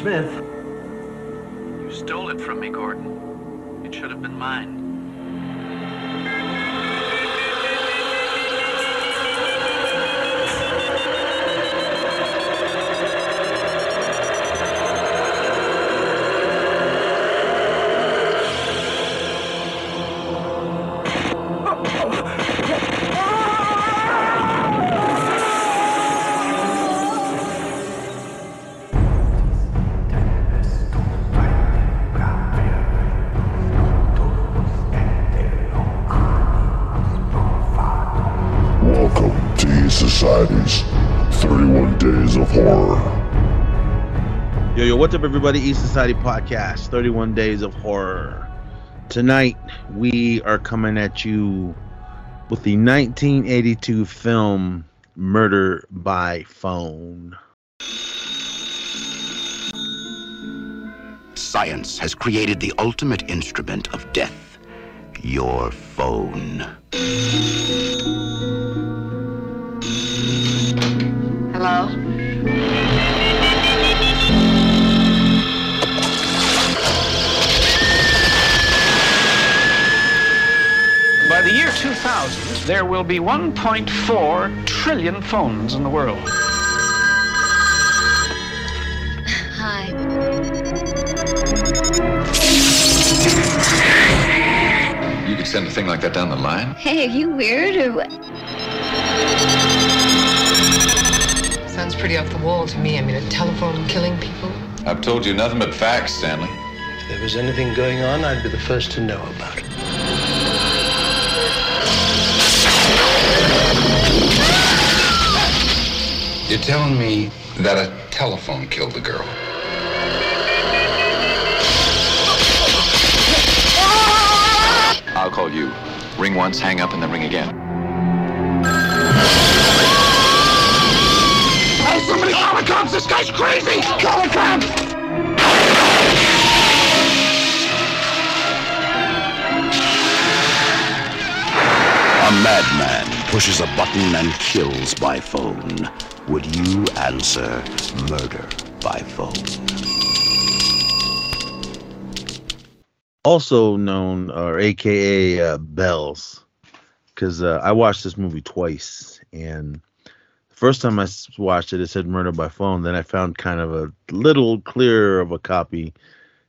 Smith. You stole it from me, Gordon. It should have been mine. What's up, everybody? East Society Podcast, 31 Days of Horror. Tonight, we are coming at you with the 1982 film Murder by Phone. Science has created the ultimate instrument of death your phone. There will be 1.4 trillion phones in the world. Hi. You could send a thing like that down the line? Hey, are you weird or what? Sounds pretty off the wall to me. I mean, a telephone killing people. I've told you nothing but facts, Stanley. If there was anything going on, I'd be the first to know about it. You're telling me that a telephone killed the girl? I'll call you. Ring once, hang up, and then ring again. Hey, somebody call the cops! This guy's crazy! Call the cops! A madman pushes a button and kills by phone. Would you answer murder by phone? Also known, or AKA uh, Bells, because uh, I watched this movie twice. And the first time I watched it, it said Murder by Phone. Then I found kind of a little clearer of a copy,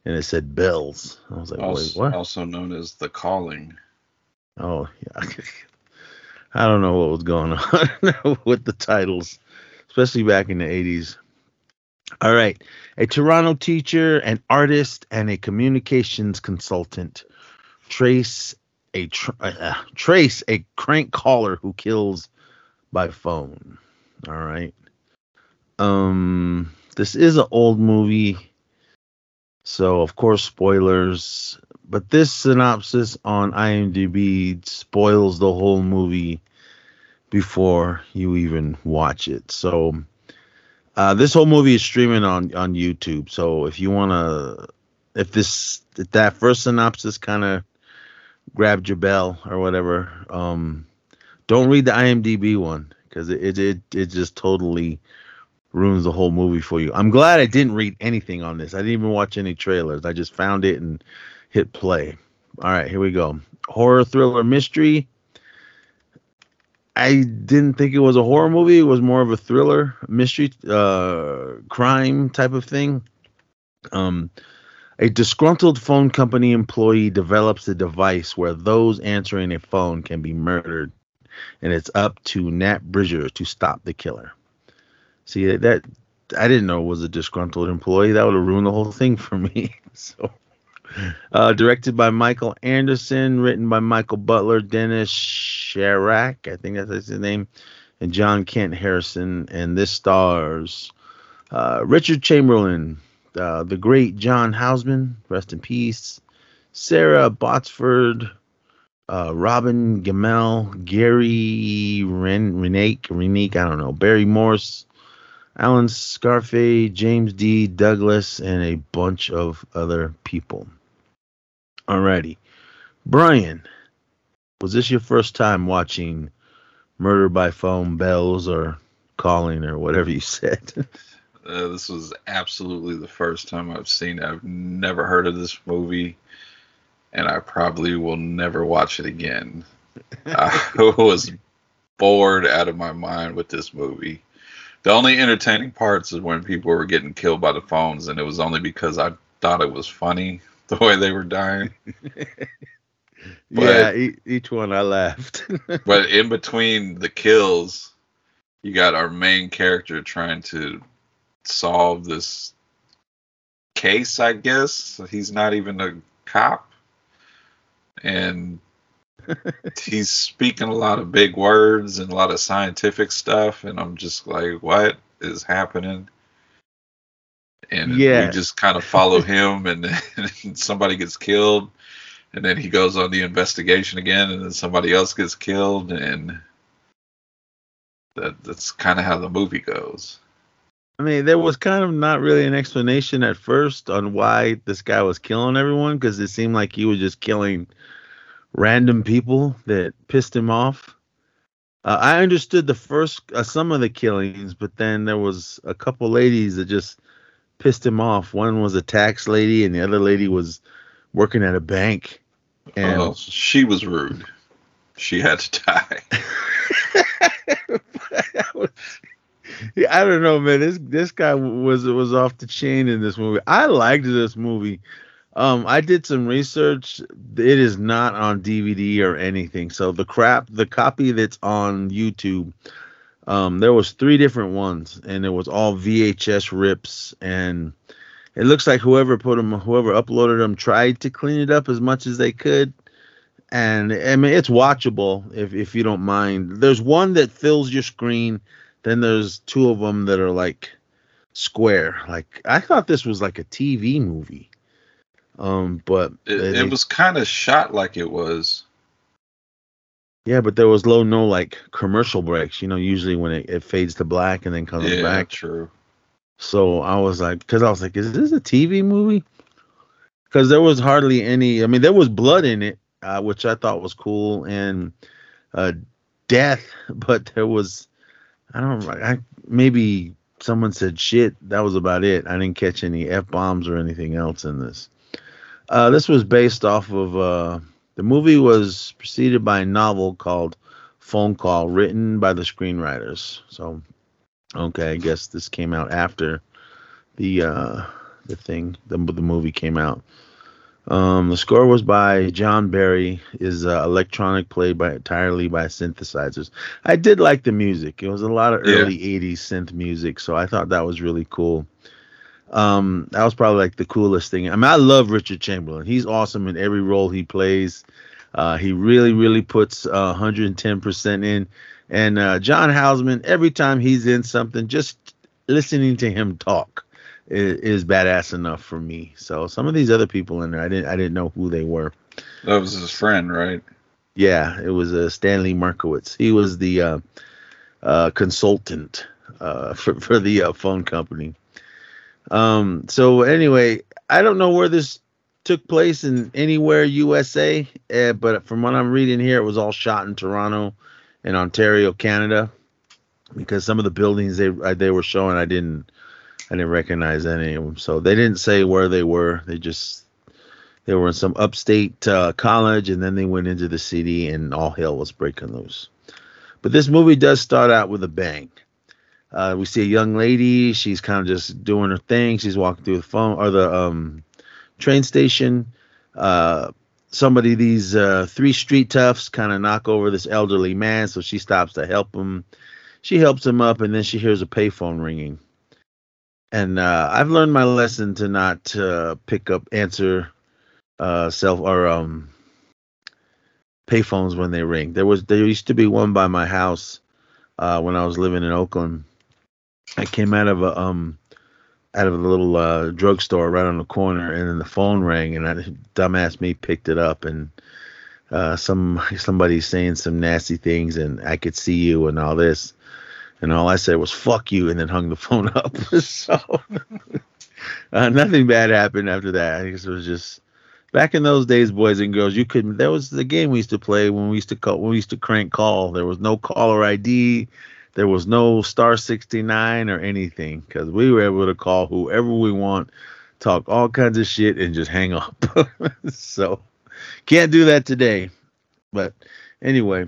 and it said Bells. I was like, wait, what? also known as the calling. Oh yeah. I don't know what was going on with the titles, especially back in the 80s. All right. A Toronto teacher, an artist, and a communications consultant trace a tr- uh, trace a crank caller who kills by phone. All right. Um this is an old movie. So of course spoilers, but this synopsis on IMDb spoils the whole movie before you even watch it. So uh, this whole movie is streaming on on YouTube. So if you want to, if this if that first synopsis kind of grabbed your bell or whatever, um, don't read the IMDb one because it it it just totally ruins the whole movie for you. I'm glad I didn't read anything on this. I didn't even watch any trailers. I just found it and hit play. All right, here we go. Horror thriller mystery. I didn't think it was a horror movie. It was more of a thriller, mystery, uh, crime type of thing. Um, a disgruntled phone company employee develops a device where those answering a phone can be murdered, and it's up to Nat Bridger to stop the killer. See that I didn't know it was a disgruntled employee. That would have ruined the whole thing for me. so, uh, directed by Michael Anderson, written by Michael Butler, Dennis Shryack, I think that's his name, and John Kent Harrison. And this stars uh, Richard Chamberlain, uh, the great John Houseman, rest in peace, Sara Botsford, uh, Robin Gammell, Gary Ren- Renake, Renake, I don't know, Barry Morse, Alan Scarfe, James D. Douglas, and a bunch of other people. Alrighty. Brian, was this your first time watching Murder by Phone Bells or Calling or whatever you said? Uh, this was absolutely the first time I've seen it. I've never heard of this movie, and I probably will never watch it again. I was bored out of my mind with this movie. The only entertaining parts is when people were getting killed by the phones, and it was only because I thought it was funny the way they were dying. But- yeah, e- each one I laughed. but in between the kills, you got our main character trying to solve this case, I guess. He's not even a cop. And he's speaking a lot of big words and a lot of scientific stuff. And I'm just like, what is happening? And Yeah. we just kind of follow him, and then somebody gets killed. And then he goes on the investigation again, and then somebody else gets killed, and that that's kind of how the movie goes. I mean, there was kind of not really an explanation at first on why this guy was killing everyone because it seemed like he was just killing random people that pissed him off. Uh, I understood the first uh, some of the killings, but then there was a couple ladies that just pissed him off. One was a tax lady, and the other lady was working at a bank. And oh, she was rude. She had to die. I don't know, man. This this guy was was off the chain in this movie. I liked this movie. Um, I did some research. It is not on DVD or anything. So the crap, the copy that's on YouTube, um, there was three different ones, and it was all VHS rips. And it looks like whoever put them, whoever uploaded them, tried to clean it up as much as they could. And I mean, it's watchable if if you don't mind. There's one that fills your screen. Then there's two of them that are like square. Like I thought this was like a TV movie. Um, but It, they- it was kind of shot like it was. Yeah, but there was low no like commercial breaks. You know, usually when it, it fades to black and then comes Yeah, back. true. So I was like, because I was like, is this a TV movie? Because there was hardly any. I mean, there was blood in it, uh, which I thought was cool, and uh, death, but there was, I don't, know, I maybe someone said shit. That was about it. I didn't catch any f bombs or anything else in this. Uh, this was based off of uh, the movie was preceded by a novel called Phone Call, written by the screenwriters. So Okay, I guess this came out after the uh the thing the the movie came out. Um, the score was by John Barry. Is uh, electronic played by entirely by synthesizers. I did like the music. It was a lot of Yeah. early '80s synth music, so I thought that was really cool. Um, that was probably like the coolest thing. I mean, I love Richard Chamberlain. He's awesome in every role he plays. Uh, he really, really puts uh, 110% in. And uh, John Houseman, every time he's in something, just listening to him talk is, is badass enough for me. So some of these other people in there, I didn't, I didn't know who they were. That was his friend, right? Yeah, it was uh, Stanley Markowitz. He was the uh, uh, consultant uh, for for the uh, phone company. Um. So anyway, I don't know where this took place in anywhere USA, uh, but from what I'm reading here, it was all shot in Toronto, in Ontario, Canada, because some of the buildings they they were showing, I didn't I didn't recognize any of them. So they didn't say where they were. They just they were in some upstate uh, college, and then they went into the city, and all hell was breaking loose. But this movie does start out with a bang. Uh, we see a young lady. She's kind of just doing her thing. She's walking through the phone or the um, train station. Uh, somebody, these uh, three street toughs, kind of knock over this elderly man, so she stops to help him. She helps him up, and then she hears a payphone ringing. And uh, I've learned my lesson to not uh, pick up, answer uh self or um payphones when they ring. There was there used to be one by my house when I was living in Oakland. I came out of a um out of a little uh drugstore right on the corner and then the phone rang and I dumbass me picked it up and uh some somebody saying some nasty things and I could see you and all this and all I said was fuck you and then hung the phone up. so uh, nothing bad happened after that. I guess it was just back in those days, boys and girls, you couldn't. There was the game we used to play when we used to call when we used to crank call. There was no caller ID, there was no star 69 or anything because we were able to call whoever we want, talk all kinds of shit, and just hang up. so can't do that today. But anyway,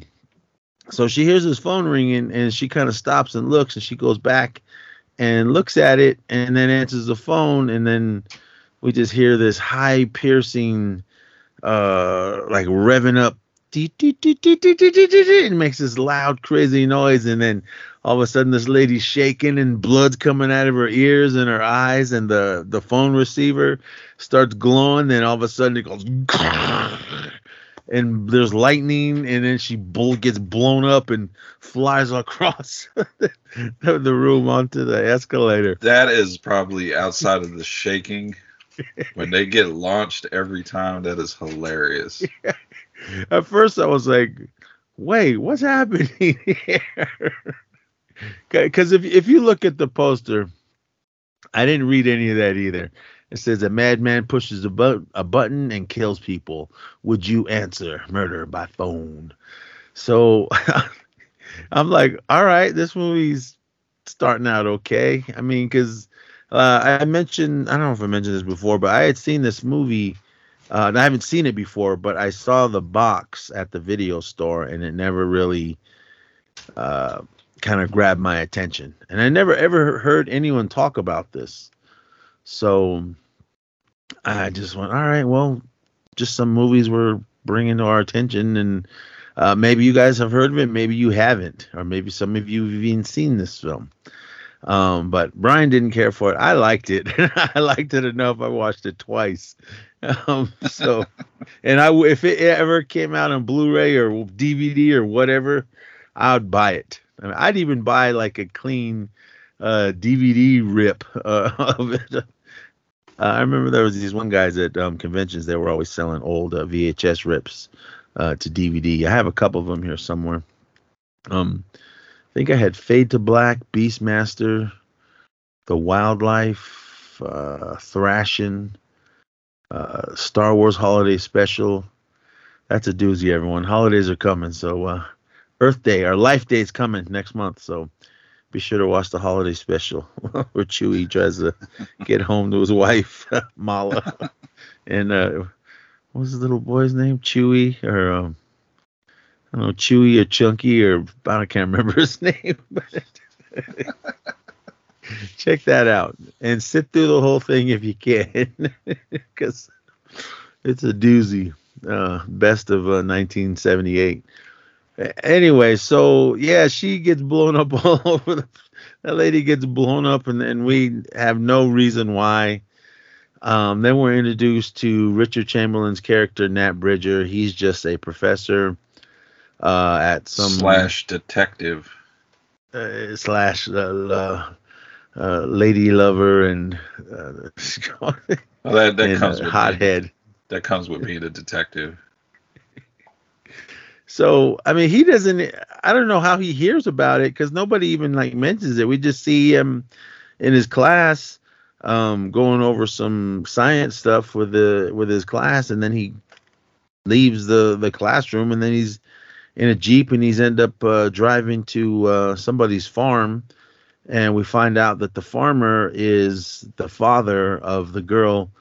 so she hears his phone ringing and she kind of stops and looks and she goes back and looks at it and then answers the phone and then we just hear this high piercing uh like revving up it makes this loud crazy noise and then all of a sudden this lady's shaking and blood's coming out of her ears and her eyes and the the phone receiver starts glowing then all of a sudden it goes and there's lightning and then she gets blown up and flies across the room onto the escalator That is probably outside of the shaking. when they get launched every time, that is hilarious. At first i was like wait what's happening here? Because if, if you look at the poster i didn't read any of that either. It says a madman pushes a, bu- a button and kills people. Would you answer murder by phone? So i'm like all right this movie's starting out okay. I mean because uh, i mentioned i don't know if i mentioned this before but i had seen this movie uh, and I haven't seen it before, but I saw the box at the video store, and it never really uh, kind of grabbed my attention. And I never ever heard anyone talk about this, so I just went, all right, well, just some movies we're bringing to our attention, and uh, maybe you guys have heard of it, maybe you haven't, or maybe some of you have even seen this film. Um, but Brian didn't care for it. I liked it. I liked it enough. I watched it twice. Um, so, and I if it ever came out on Blu-ray or DVD or whatever, I would buy it. I mean, I'd even buy like a clean uh, DVD rip uh, of it. Uh, I remember there was these one guys at um, conventions. They were always selling old uh, VHS rips uh, to DVD. I have a couple of them here somewhere. Um, I think I had Fade to Black, Beastmaster, The Wildlife, uh, Thrashing, uh, Star Wars Holiday Special. That's a doozy, everyone. Holidays are coming, so uh, Earth Day, our Life Day is coming next month. So be sure to watch the holiday special where Chewie tries to get home to his wife Malla, and uh, what was the little boy's name? Chewie or um, I don't know, Chewy or Chunky or I can't remember his name. Check that out and sit through the whole thing if you can, because it's a doozy. Uh, best of uh, 1978. Anyway, so yeah, she gets blown up all over. The, that lady gets blown up, and, and we have no reason why. Um, then we're introduced to Richard Chamberlain's character, Nat Bridger. He's just a professor uh, at some slash detective uh, slash uh, uh, lady lover and uh, well, that that and, comes uh, with hothead. that comes with being a detective. So I mean, he doesn't. I don't know how he hears about it because nobody even like mentions it. We just see him in his class um, going over some science stuff with the with his class, and then he leaves the the classroom, and then he's in a jeep, and he's end up uh, driving to uh, somebody's farm, and we find out that the farmer is the father of the girl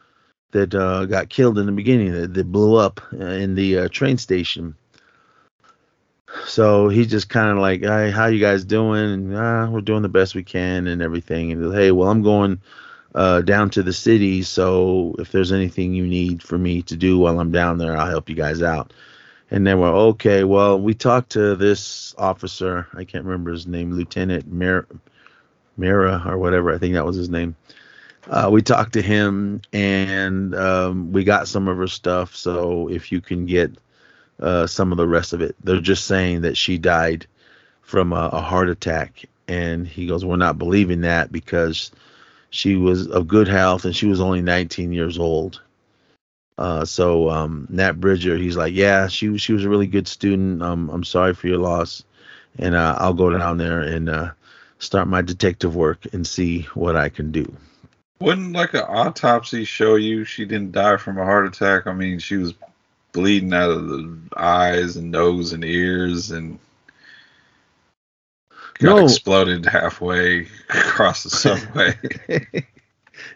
that uh, got killed in the beginning, that, that blew up uh, in the uh, train station. So he's just kind of like, "Hey, how you guys doing?" And ah, we're doing the best we can and everything. And hey, well, I'm going uh, down to the city, so if there's anything you need for me to do while I'm down there, I'll help you guys out. And then we're okay. Well, we talked to this officer. I can't remember his name, Lieutenant Mir- Mira or whatever. I think that was his name. Uh, we talked to him, and um, we got some of her stuff. So if you can get uh, some of the rest of it, they're just saying that she died from a, a heart attack. And he goes, "We're not believing that because she was of good health and she was only 19 years old." Uh, so um, Nat Bridger, he's like, yeah, she she was a really good student. Um, I'm sorry for your loss, and uh, I'll go down there and uh, start my detective work and see what I can do. Wouldn't like an autopsy show you she didn't die from a heart attack? I mean, she was bleeding out of the eyes and nose and ears and got No. exploded halfway across the subway.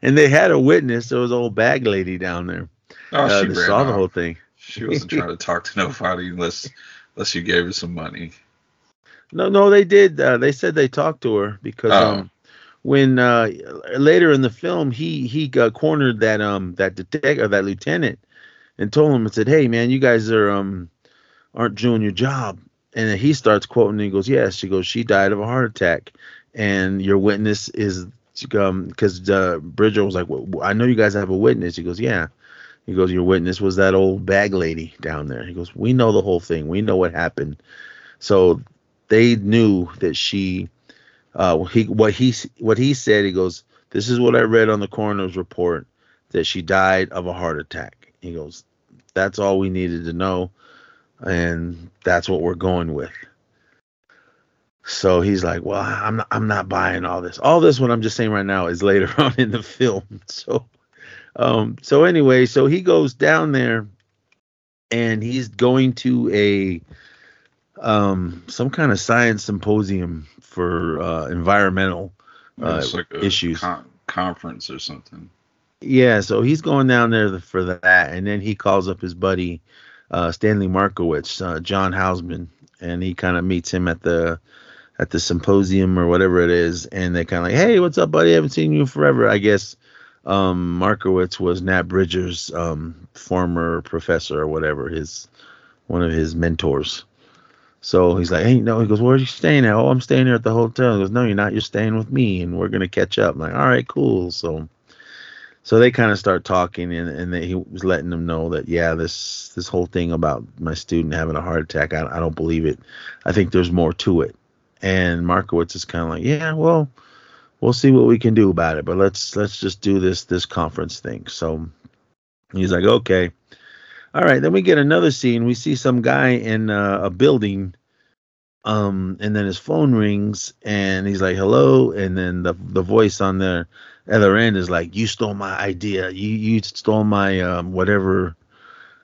and they had a witness. There was an old bag lady down there. Oh, uh, she saw the whole thing. She wasn't trying to talk to nobody unless unless you gave her some money. No, no, they did. Uh, they said they talked to her because Oh. um, when uh, later in the film he he uh, cornered that um that detective or that lieutenant and told him and said, "Hey man, you guys are um aren't doing your job." And then he starts quoting and he goes, "Yes." She goes, "She died of a heart attack, and your witness is um because uh, Bridger was like, well, I know you guys have a witness." He goes, "Yeah." He goes, "Your witness was that old bag lady down there." He goes, "We know the whole thing. We know what happened." So they knew that she uh he what he what he said he goes this is what i read on the coroner's report that she died of a heart attack. He goes that's all we needed to know and that's what we're going with. So he's like well i'm not i'm not buying all this. All this what i'm just saying right now is later on in the film. So um so anyway so he goes down there and he's going to a um some kind of science symposium for uh environmental uh, like issues. con- conference or something. yeah so he's going down there th- for that and then he calls up his buddy uh stanley markowitz uh, john houseman and he kind of meets him at the at the symposium or whatever it is and they kind of like hey what's up buddy? I haven't seen you forever. I guess um markowitz was nat bridger's um former professor or whatever his one of his mentors so he's like, hey, no. He goes, where are you staying at? Oh, I'm staying here at the hotel. He goes, no, you're not. You're staying with me, and we're gonna catch up. I'm like, all right, cool. So, so they kind of start talking, and and they, he was letting them know that yeah, this this whole thing about my student having a heart attack, I, I don't believe it. I think there's more to it. And Markowitz is kind of like, yeah, well, we'll see what we can do about it, but let's let's just do this this conference thing. So he's like, okay. All right, then we get another scene. We see some guy in uh, a building, um, and then his phone rings, and he's like, "Hello," and then the the voice on the other end is like, "You stole my idea. You you stole my um, whatever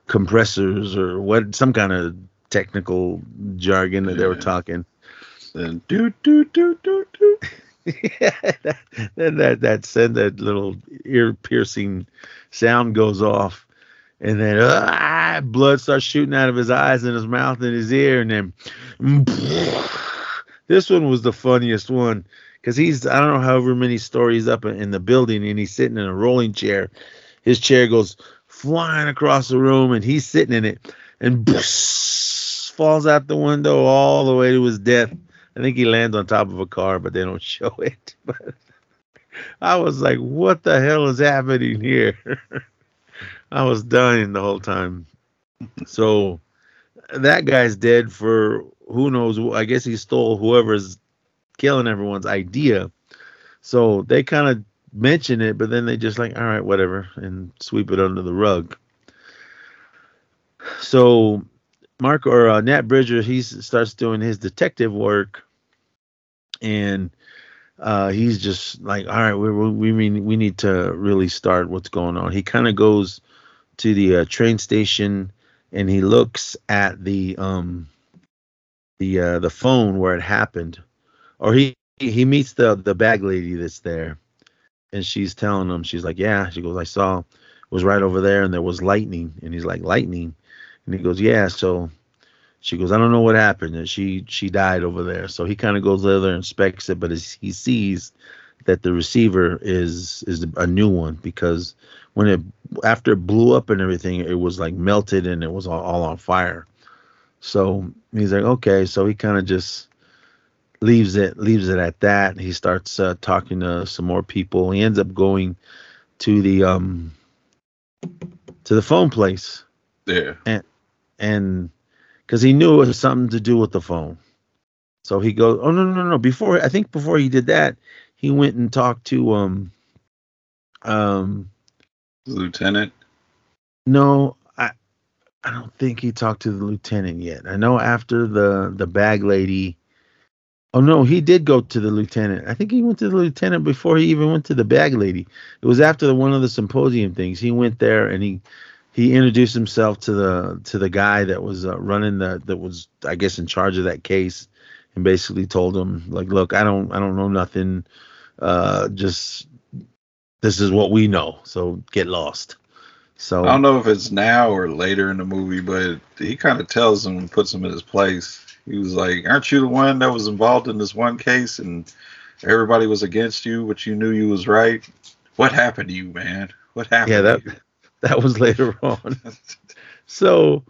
compressors or what some kind of technical jargon that they were talking." And do do do do do. yeah, that, then that that send that little ear piercing sound goes off, and then ah, blood starts shooting out of his eyes and his mouth and his ear, and then this one was the funniest one because he's I don't know however many stories up in, in the building, and he's sitting in a rolling chair. His chair goes flying across the room, and he's sitting in it, and falls out the window all the way to his death. I think he lands on top of a car, but they don't show it. But I was like, what the hell is happening here? I was dying the whole time. So that guy's dead for who knows. I guess he stole whoever's killing everyone's idea. So they kind of mention it, but then they just like, all right, whatever, and sweep it under the rug. So Mark or uh, Nat Bridger, he starts doing his detective work, and uh, he's just like, all right, we we we need to really start what's going on. He kind of goes to the uh, train station and he looks at the um the uh, the phone where it happened, or he he meets the the bag lady that's there, and she's telling him she's like, yeah, she goes, I saw it was right over there and there was lightning, and he's like, lightning, and he goes, yeah, so she goes, I don't know what happened. And she she died over there. So he kind of goes over there and inspects it, but he sees that the receiver is is a new one because when it after it blew up and everything, it was like melted and it was all, all on fire. So he's like, okay. So he kind of just leaves it leaves it at that. He starts uh, talking to some more people. He ends up going to the um to the phone place Yeah. and and because he knew it was something to do with the phone. So he goes, oh no no no no! Before I think before he did that, he went and talked to um um Lieutenant. no I I don't think he talked to the lieutenant yet. I know after the the bag lady. Oh no, he did go to the lieutenant. I think he went to the lieutenant before he even went to the bag lady. It was after the, one of the symposium things. He went there and he he introduced himself to the to the guy that was uh, running the that was I guess in charge of that case, and basically told him like, look, I don't I don't know nothing. Uh, just this is what we know. So get lost. So I don't know if it's now or later in the movie, but he kind of tells him and puts him in his place. He was like, "Aren't you the one that was involved in this one case and everybody was against you, but you knew you was right? What happened to you, man? What happened?" Yeah, that that was later on. so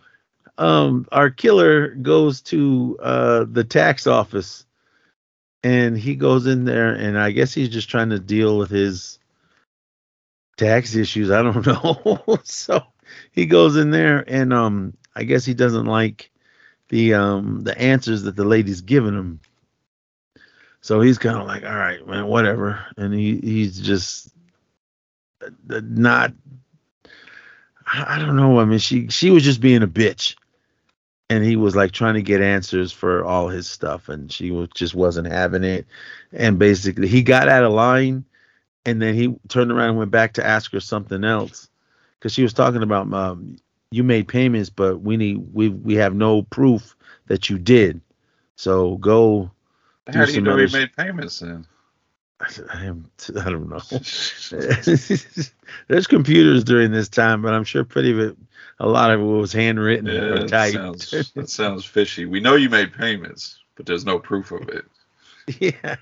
um our killer goes to uh the tax office and he goes in there and I guess he's just trying to deal with his tax issues. I don't know. so he goes in there and um I guess he doesn't like the um the answers that the lady's giving him. So he's kind of like, all right, man, whatever. And he he's just uh, not I I don't know. I mean, she she was just being a bitch, and he was like trying to get answers for all his stuff, and she was, just wasn't having it. And basically, he got out of line, and then he turned around and went back to ask her something else, because she was talking about um, you made payments, but we need we we have no proof that you did. So go. How do you some know other- made payments then? I am. I don't know. There's computers during this time, but I'm sure pretty of it, a lot of it was handwritten Yeah, or that typed. sounds that sounds fishy. We know you made payments, but there's no proof of it. yeah.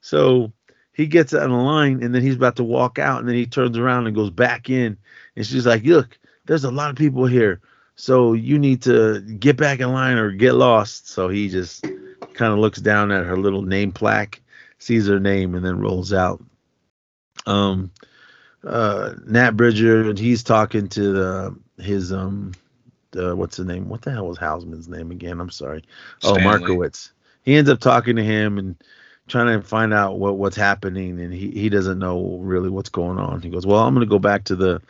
So he gets on the line and then he's about to walk out and then he turns around and goes back in and she's like, "Look, there's a lot of people here, so you need to get back in line or get lost." So he just kind of looks down at her little name plaque, sees her name, and then rolls out. Um, uh, Nat Bridger, and he's talking to the his um, the, what's the name? What the hell was Houseman's name again? I'm sorry. Oh, Markowitz. He ends up talking to him and trying to find out what what's happening, and he he doesn't know really what's going on. He goes, "Well, I'm gonna go back to the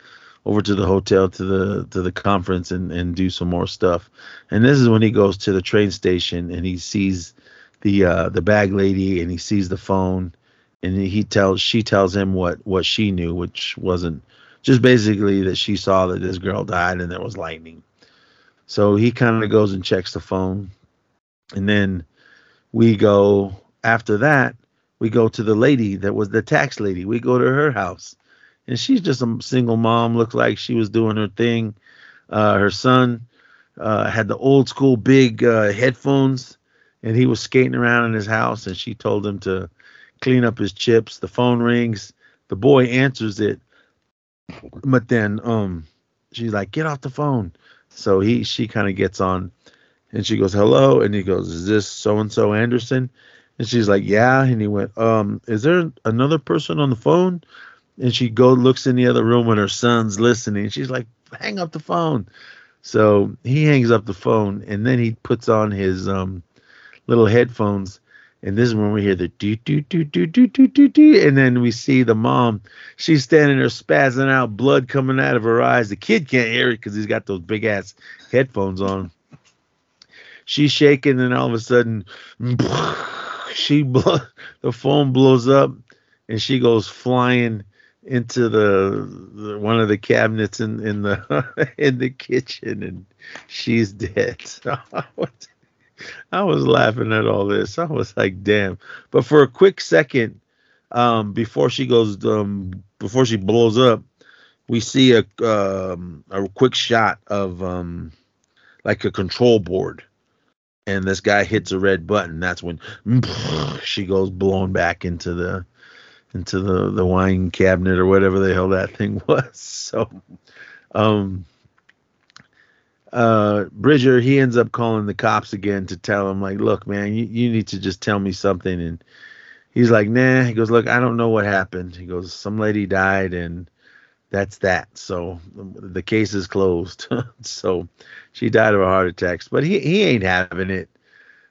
over to the hotel to the to the conference and and do some more stuff." And this is when he goes to the train station and he sees the uh the bag lady and he sees the phone and he tells she tells him what what she knew which wasn't just basically that she saw that this girl died and there was lightning. So he kind of goes and checks the phone and then we go after that we go to the lady that was the tax lady. We go to her house and she's just a single mom looks like she was doing her thing. Uh her son uh had the old school big uh headphones and he was skating around in his house and she told him to clean up his chips the phone rings. The boy answers it but then um she's like get off the phone. So he she kind of gets on and she goes hello and he goes is this so and so anderson? And she's like yeah and he went um is there another person on the phone? And she go looks in the other room when her son's listening. She's like hang up the phone. So he hangs up the phone and then he puts on his um little headphones and this is when we hear the do do do do do do do do and then we see the mom. She's standing there spazzing out blood coming out of her eyes. The kid can't hear it because he's got those big ass headphones on. She's shaking and all of a sudden she blow, the phone blows up and she goes flying into the, the one of the cabinets in in the in the kitchen and she's dead I was, laughing at all this. I was like damn. But for a quick second um before she goes um before she blows up we see a um a quick shot of um like a control board. And this guy hits a red button. That's when she goes blown back into the into the the wine cabinet or whatever the hell that thing was. So um uh bridger he ends up calling the cops again to tell him like look man you, you need to just tell me something. And he's like nah. He goes look i don't know what happened. He goes some lady died and that's that. So the case is closed. So she died of a heart attack but he, he ain't having it.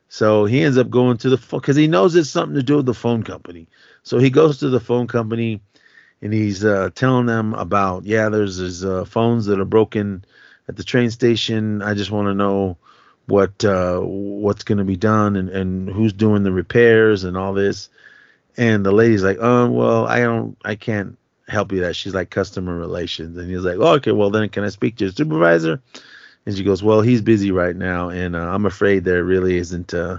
So he ends up going to the phone because he knows it's something to do with the phone company. So he goes to the phone company and he's uh, telling them about yeah there's these uh, phones that are broken at the train station i just want to know what uh, what's going to be done and, and who's doing the repairs and all this and the lady's like oh well i don't i can't help you that she's like customer relations and he's like oh, okay well then can i speak to your supervisor and she goes well he's busy right now and uh, i'm afraid there really isn't uh,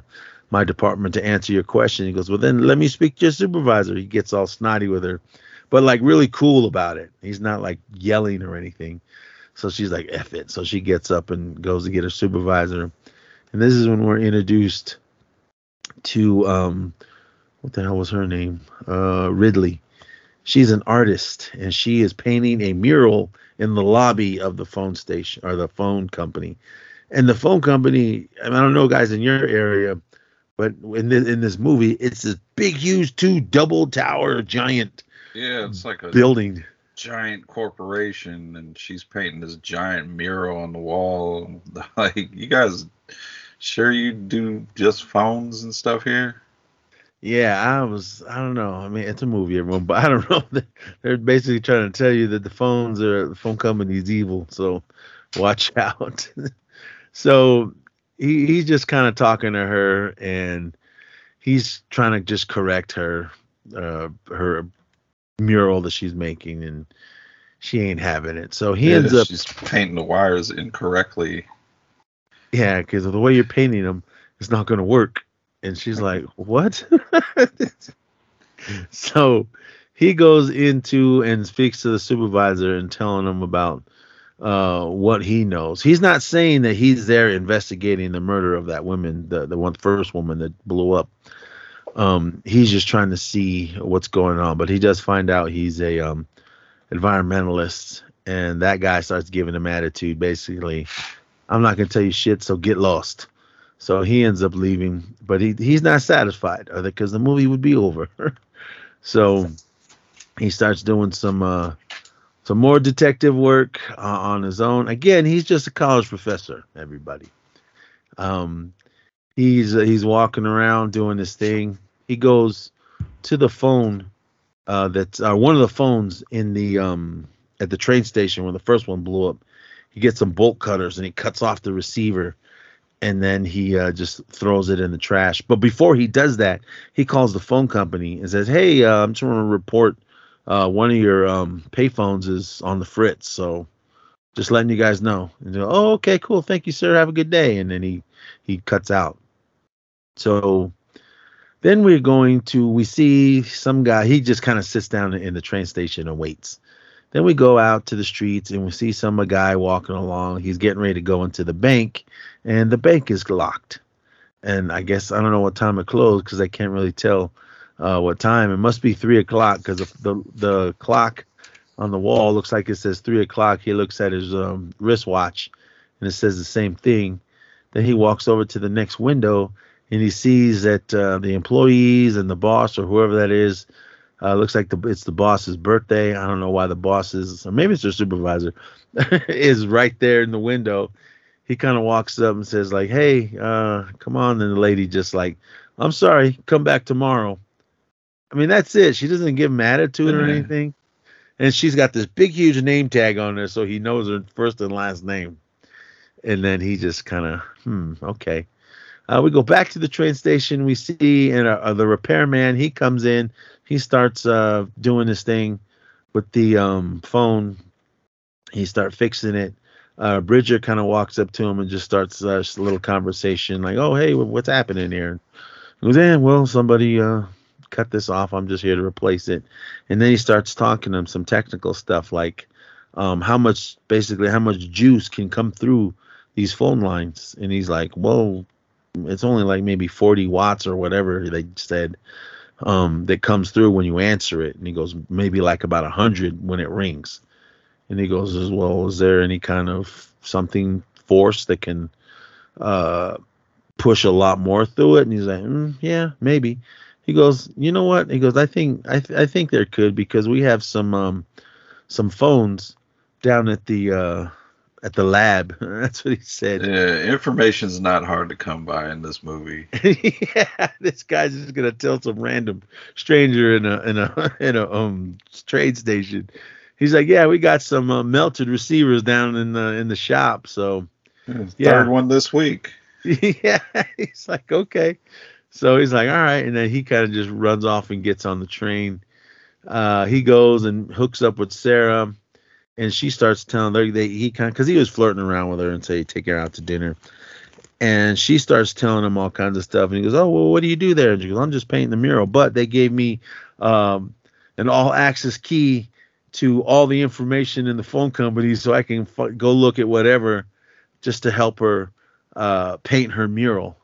my department to answer your question. He goes, well, then let me speak to your supervisor. He gets all snotty with her, but like really cool about it. He's not like yelling or anything. So she's like, F it. So she gets up and goes to get her supervisor. And this is when we're introduced to, um, what the hell was her name? Uh, Ridley. She's an artist and she is painting a mural in the lobby of the phone station or the phone company. And the phone company, I, mean, I don't know, guys, in your area, but in this, in this movie, it's this big, huge, two double tower, giant Yeah, it's like a building. Giant corporation, and she's painting this giant mural on the wall. Like, you guys, sure you do just phones and stuff here? Yeah, I was. I don't know. I mean, it's a movie, everyone, but I don't know. They're basically trying to tell you that the phones are the phone company's evil. So watch out. so he he's just kind of talking to her, and he's trying to just correct her, uh, her mural that she's making, and she ain't having it. So he Yeah, ends up, She's painting the wires incorrectly. yeah, because the way you're painting them, it's not going to work. And she's like, what? so he goes into and speaks to the supervisor and telling him about uh, what he knows. He's not saying that he's there investigating the murder of that woman, the the one first woman that blew up. Um, he's just trying to see what's going on, but he does find out he's a um, environmentalist, and that guy starts giving him attitude. Basically, I'm not gonna tell you shit, so get lost. So he ends up leaving, but he he's not satisfied because the movie would be over. so he starts doing some uh, some more detective work uh, on his own. Again, he's just a college professor. Everybody. Um, he's uh, he's walking around doing this thing. He goes to the phone uh, that's uh, one of the phones in the um at the train station when the first one blew up. He gets some bolt cutters and he cuts off the receiver and then he uh, just throws it in the trash. But before he does that, he calls the phone company and says, "Hey, uh, I'm just want to report uh, one of your um, payphones is on the fritz, so just letting you guys know." And go, "Oh, okay, cool, thank you, sir. Have a good day." And then he he cuts out. So then we're going to we see some guy. He just kind of sits down in the train station and waits. Then we go out to the streets and we see some guy walking along. He's getting ready to go into the bank, and the bank is locked. And I guess I don't know what time it closed because I can't really tell uh, what time. It must be three o'clock because the, the clock on the wall looks like it says three o'clock. He looks at his um, wristwatch, and it says the same thing. Then he walks over to the next window and he sees that uh, the employees and the boss or whoever that is uh, looks like the it's the boss's birthday. I don't know why the boss is, or maybe it's their supervisor, is right there in the window. He kind of walks up and says like, "Hey, uh, come on." And the lady just like, "I'm sorry, come back tomorrow." I mean, that's it. She doesn't give him attitude or anything, and she's got this big, huge name tag on there, so he knows her first and last name. And then he just kind of, hmm, okay. Uh, we go back to the train station. We see and uh, the repairman. He comes in. He starts uh, doing this thing with the um, phone. He start fixing it. Uh, Bridger kind of walks up to him and just starts uh, just a little conversation, like, "Oh, hey, what's happening here?" He goes, "Eh, well, somebody uh, cut this off. I'm just here to replace it." And then he starts talking to him some technical stuff, like um, how much, basically, how much juice can come through these phone lines. And he's like, "Well, it's only like maybe 40 watts or whatever they said um, that comes through when you answer it. And he goes, maybe like about 100 when it rings. And he goes, as well, is there any kind of something force that can uh, push a lot more through it? And he's like, mm, yeah, maybe. He goes, you know what? He goes, I think I, th- I think there could because we have some um, some phones down at the uh, at the lab. That's what he said. Yeah, information's not hard to come by in this movie. yeah, this guy's just gonna tell some random stranger in a in a in a um trade station. He's like, yeah, we got some uh, melted receivers down in the in the shop. So Yeah. Third one this week. yeah, he's like, okay. So he's like, all right, and then he kind of just runs off and gets on the train. Uh, he goes and hooks up with Sarah, and she starts telling her they he kind because he was flirting around with her and say take her out to dinner. And she starts telling him all kinds of stuff. And he goes, Oh, well, what do you do there? And she goes, I'm just painting the mural. But they gave me um, an all access key to all the information in the phone company so I can f- go look at whatever just to help her uh, paint her mural.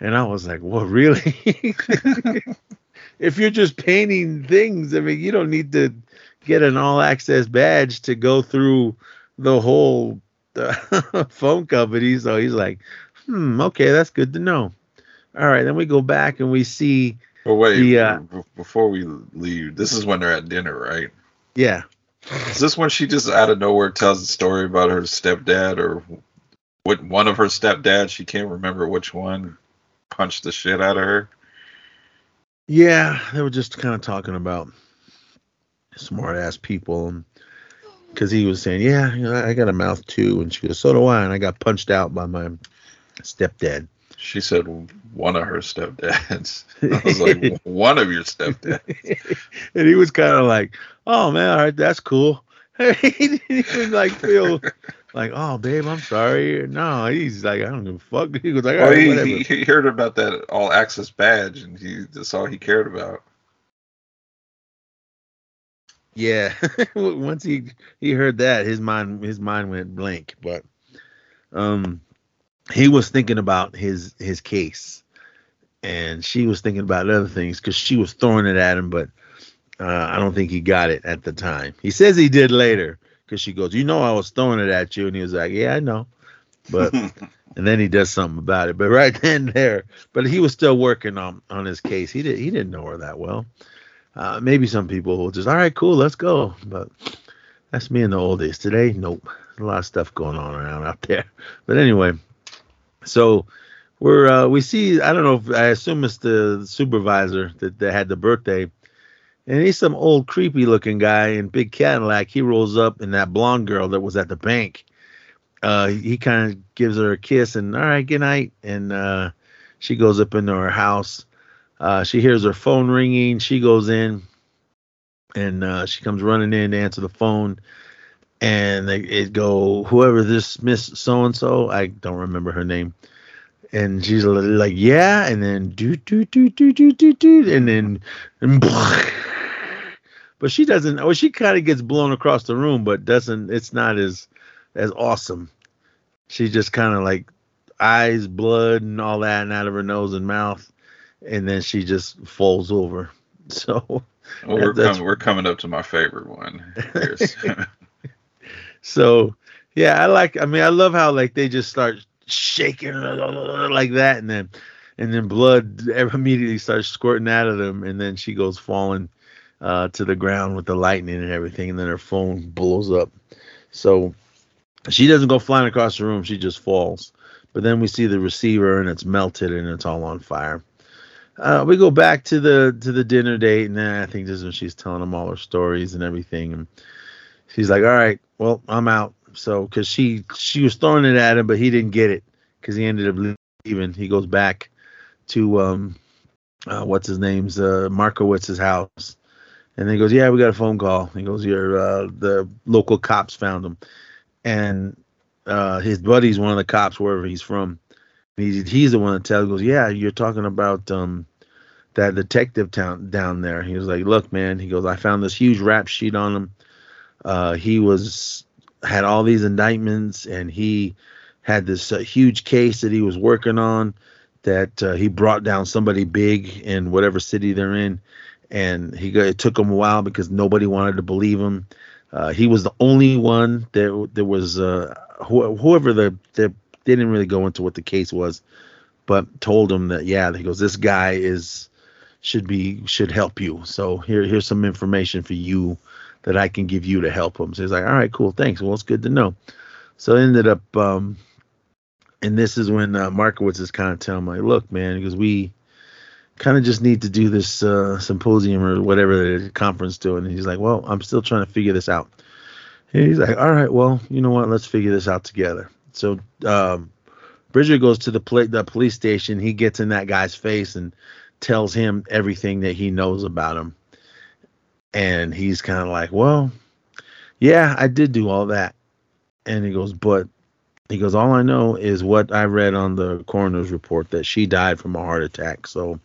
And I was like, What, really? if you're just painting things, I mean, you don't need to get an all access badge to go through the whole uh, phone company. So he's like, hmm, okay, that's good to know. All right, then we go back and we see. But wait, the, uh, b- before we leave, this is when they're at dinner, right? Yeah. Is this when she just out of nowhere tells a story about her stepdad or what one of her stepdads? She can't remember which one punched the shit out of her. Yeah, they were just kind of talking about smart ass people. Because he was saying, Yeah, you know, I got a mouth too. And she goes, So do I. And I got punched out by my stepdad. She said one of her stepdads. I was like, one of your stepdads. and he was kind of like, Oh, man, all right, that's cool. he didn't even like feel like, Oh, babe, I'm sorry. No, he's like, I don't give a fuck. He was like, Well, right, he, whatever. he, he heard about that all access badge, and he that's all he cared about. Yeah, once he he heard that, his mind his mind went blank. But um, he was thinking about his his case, and she was thinking about other things because she was throwing it at him. But uh, I don't think he got it at the time. He says he did later because she goes, "You know, I was throwing it at you," and he was like, "Yeah, I know," but and then he does something about it. But right then and there, but he was still working on on his case. He did he didn't know her that well. Uh, maybe some people will just, all right, cool, let's go. But that's me in the old days. Today, nope. A lot of stuff going on around out there. But anyway, so we're uh, we see. I don't know. if I assume it's the supervisor that, that had the birthday, and he's some old creepy looking guy in big Cadillac. He rolls up, and that blonde girl that was at the bank. Uh, he kind of gives her a kiss, and all right, good night. And uh, she goes up into her house. Uh, she hears her phone ringing. She goes in, and uh, she comes running in to answer the phone. And they it go whoever this Miss So and So. I don't remember her name. And she's like, yeah, and then do do do do do do do, and then, and but she doesn't. Oh, she kind of gets blown across the room, but doesn't. It's not as as awesome. She just kind of like eyes, blood, and all that, and out of her nose and mouth and then she just falls over. So Well, we're, coming, we're coming up to my favorite one. so yeah, I like. I mean, I love how like they just start shaking like that, and then and then blood immediately starts squirting out of them, and then she goes falling uh, to the ground with the lightning and everything, and then her phone blows up. So she doesn't go flying across the room; she just falls. But then we see the receiver, and it's melted, and it's all on fire. Uh, we go back to the to the dinner date, and then I think this is when she's telling him all her stories and everything, and she's like, "All right, well, I'm out." So, because she she was throwing it at him, but he didn't get it because he ended up leaving. He goes back to um, uh, what's his name's uh, Markowitz's house, and then he goes, "Yeah, we got a phone call." He goes, "Your uh, the local cops found him," and uh, his buddy's one of the cops wherever he's from. He's he's the one that tells. Goes, "Yeah, you're talking about um." That detective town down there. He was like, "Look, man," he goes, "I found this huge rap sheet on him. Uh, he was had all these indictments, and he had this uh, huge case that he was working on. That uh, he brought down somebody big in whatever city they're in, and he it took him a while because nobody wanted to believe him. Uh, he was the only one that there was uh, wh- whoever the, the they didn't really go into what the case was, but told him that yeah, he goes, this guy is." Should be should help you. So here here's some information for you that I can give you to help him. So he's like, all right, cool, thanks. Well, it's good to know. So I ended up, um, and this is when uh, Markowitz is kind of telling me, look, man, because we kind of just need to do this uh, symposium or whatever the conference doing. And he's like, well, I'm still trying to figure this out. And he's like, all right, well, you know what? Let's figure this out together. So um, Bridger goes to the, pla- the police station. He gets in that guy's face and tells him everything that he knows about him. And he's kind of like, well, yeah, I did do all that. And he goes, but he goes, all I know is what I read on the coroner's report that she died from a heart attack. So,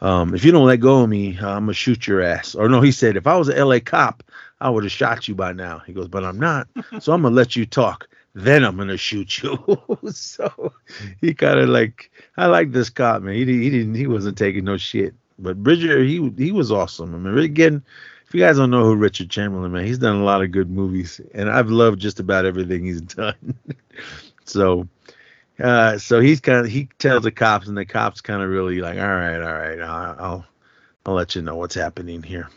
um, if you don't let go of me, I'm gonna shoot your ass. Or no, he said, if I was an LA cop, I would have shot you by now. He goes, but I'm not, so I'm gonna let you talk. Then I'm gonna shoot you. so he kind of like, I like this cop, man. He, he didn't, he wasn't taking no shit. But Bridger, he he was awesome. I mean, again, if you guys don't know who Richard Chamberlain, man, he's done a lot of good movies, and I've loved just about everything he's done. so, uh, so he's kind of he tells the cops, and the cops kind of really like, all right, all right, I'll, I'll I'll let you know what's happening here.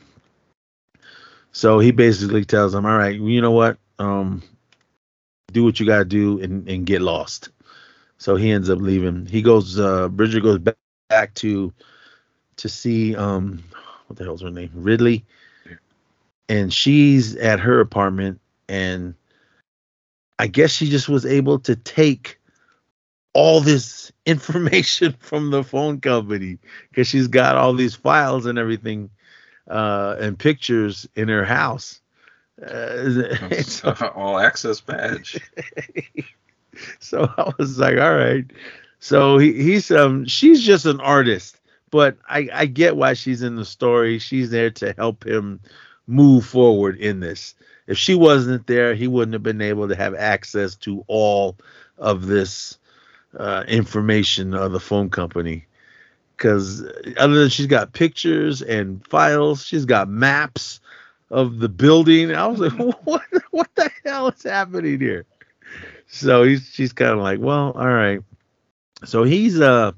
So he basically tells them, all right, you know what, um, do what you gotta do and and get lost. So he ends up leaving. He goes, uh, Bridger goes back, back to to see um what the hell's her name ridley and she's at her apartment and i guess she just was able to take all this information from the phone company because she's got all these files and everything uh and pictures in her house uh, all access badge so i was like all right so he, he's um she's just an artist but I, I get why she's in the story. She's there to help him move forward in this. If she wasn't there, he wouldn't have been able to have access to all of this uh, information of the phone company. Because other than she's got pictures and files, she's got maps of the building. I was like, what? What the hell is happening here? So he's she's kind of like, well, all right. So he's uh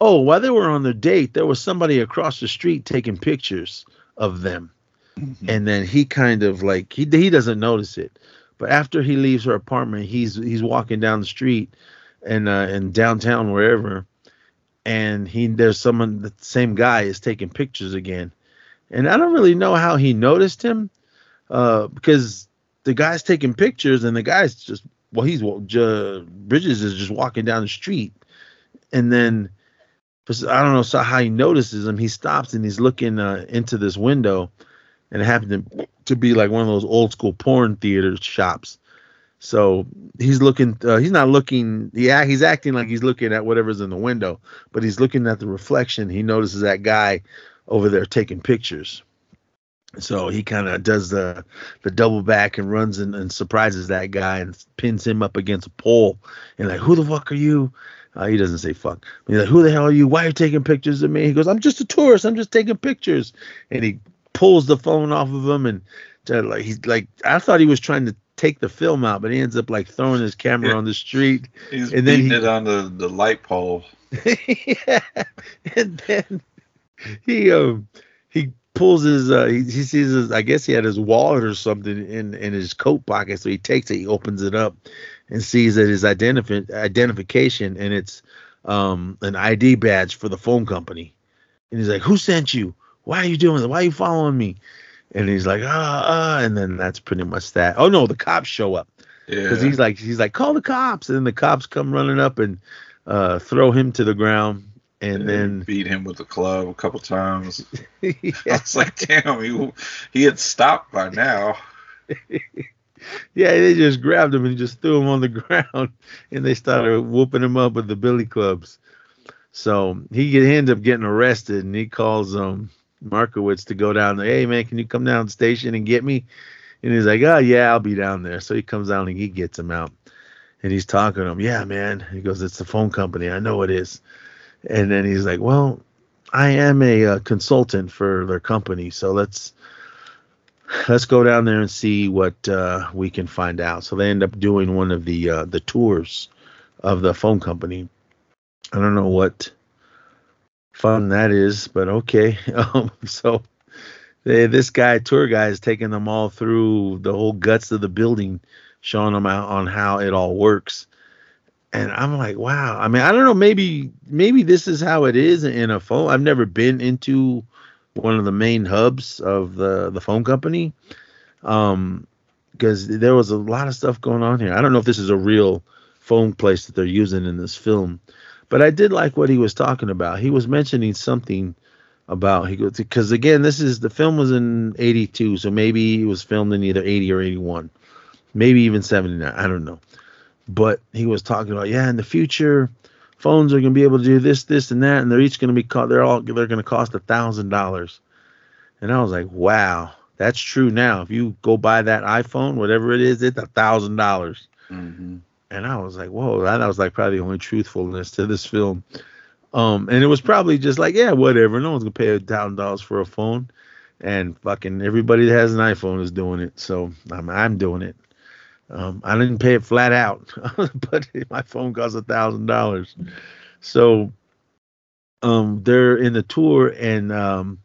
oh, while they were on the date, there was somebody across the street taking pictures of them. Mm-hmm. And then he kind of like he he doesn't notice it. But after he leaves her apartment, he's he's walking down the street and uh in downtown wherever and he there's someone the same guy is taking pictures again. And I don't really know how he noticed him uh because the guy's taking pictures and the guy's just well he's uh, Bridger is just walking down the street and then I don't know so how he notices him. He stops and he's looking uh, into this window, and it happened to, to be like one of those old school porn theater shops. So he's looking. Uh, he's not looking. Yeah, he's acting like he's looking at whatever's in the window, but he's looking at the reflection. He notices that guy over there taking pictures. So he kind of does the the double back and runs and, and surprises that guy and pins him up against a pole and like, who the fuck are you? Uh, he doesn't say fuck. He's like, who the hell are you? Why are you taking pictures of me? He goes, I'm just a tourist. I'm just taking pictures. And he pulls the phone off of him and uh, like he's like, I thought he was trying to take the film out, but he ends up like throwing his camera yeah. on the street. He's and then he, it on the, the light pole. yeah. And then he um he pulls his uh he, he sees his I guess he had his wallet or something in in his coat pocket, so he takes it, he opens it up, and sees that his identif- identification and it's um, an ID badge for the phone company. And he's like, "Who sent you? Why are you doing this? Why are you following me?" And he's like, "Ah, ah," and then that's pretty much that. Oh no, the cops show up because yeah. he's like, he's like, "Call the cops!" And then the cops come running up and uh, throw him to the ground. And, then beat him with a club a couple times. yeah. I was like, damn, he, he had stopped by now yeah, they just grabbed him and just threw him on the ground, and they started whooping him up with the billy clubs. So he, get, he ends up getting arrested, and he calls um Markowitz to go down there. Hey man, can you come down to the station and get me? And he's like, oh yeah, I'll be down there. So he comes down and he gets him out, and he's talking to him. Yeah, man. He goes, it's the phone company. I know it is. And then he's like, well, I am a uh, consultant for their company, so let's let's go down there and see what uh, we can find out. So they end up doing one of the uh, the tours of the phone company. I don't know what fun that is, but okay. Um, so they, this guy, tour guy, is taking them all through the whole guts of the building, showing them out on how it all works. And I'm like, wow. I mean, I don't know. Maybe maybe this is how it is in a phone. I've never been into one of the main hubs of the the phone company um because there was a lot of stuff going on here i don't know if this is a real phone place that they're using in this film but i did like what he was talking about he was mentioning something about he goes because again this is the film was in 82 so maybe it was filmed in either 80 or 81 maybe even 79 i don't know but he was talking about yeah, in the future, phones are gonna be able to do this, this, and that, and they're each gonna be co- they're all they're gonna cost a thousand dollars. And I was like, wow, that's true now. If you go buy that iPhone, whatever it is, it's a thousand dollars. Mm-hmm. And I was like, whoa, that was like probably the only truthfulness to this film. Um, and it was probably just like, yeah, whatever. No one's gonna pay a thousand dollars for a phone, and fucking everybody that has an iPhone is doing it. So I'm I'm doing it. Um, I didn't pay it flat out, but my phone cost a thousand dollars. So um, they're in the tour, and um,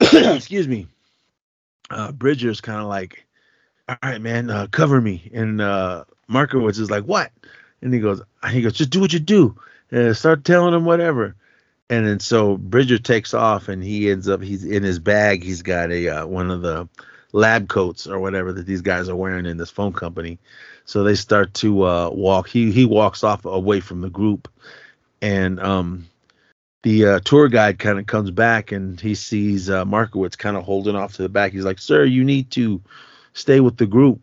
excuse me, uh, Bridger's kind of like, all right, man, uh, cover me. And uh, Markowitz is like, what? And he goes, he goes, just do what you do. and start telling him whatever. And then so Bridger takes off, and he ends up, he's in his bag. He's got a uh, one of the lab coats or whatever that these guys are wearing in this phone company. So they start to uh, walk. He he walks off away from the group, and um, the uh, tour guide kind of comes back and he sees uh, Markowitz kind of holding off to the back. He's like, "Sir, you need to stay with the group."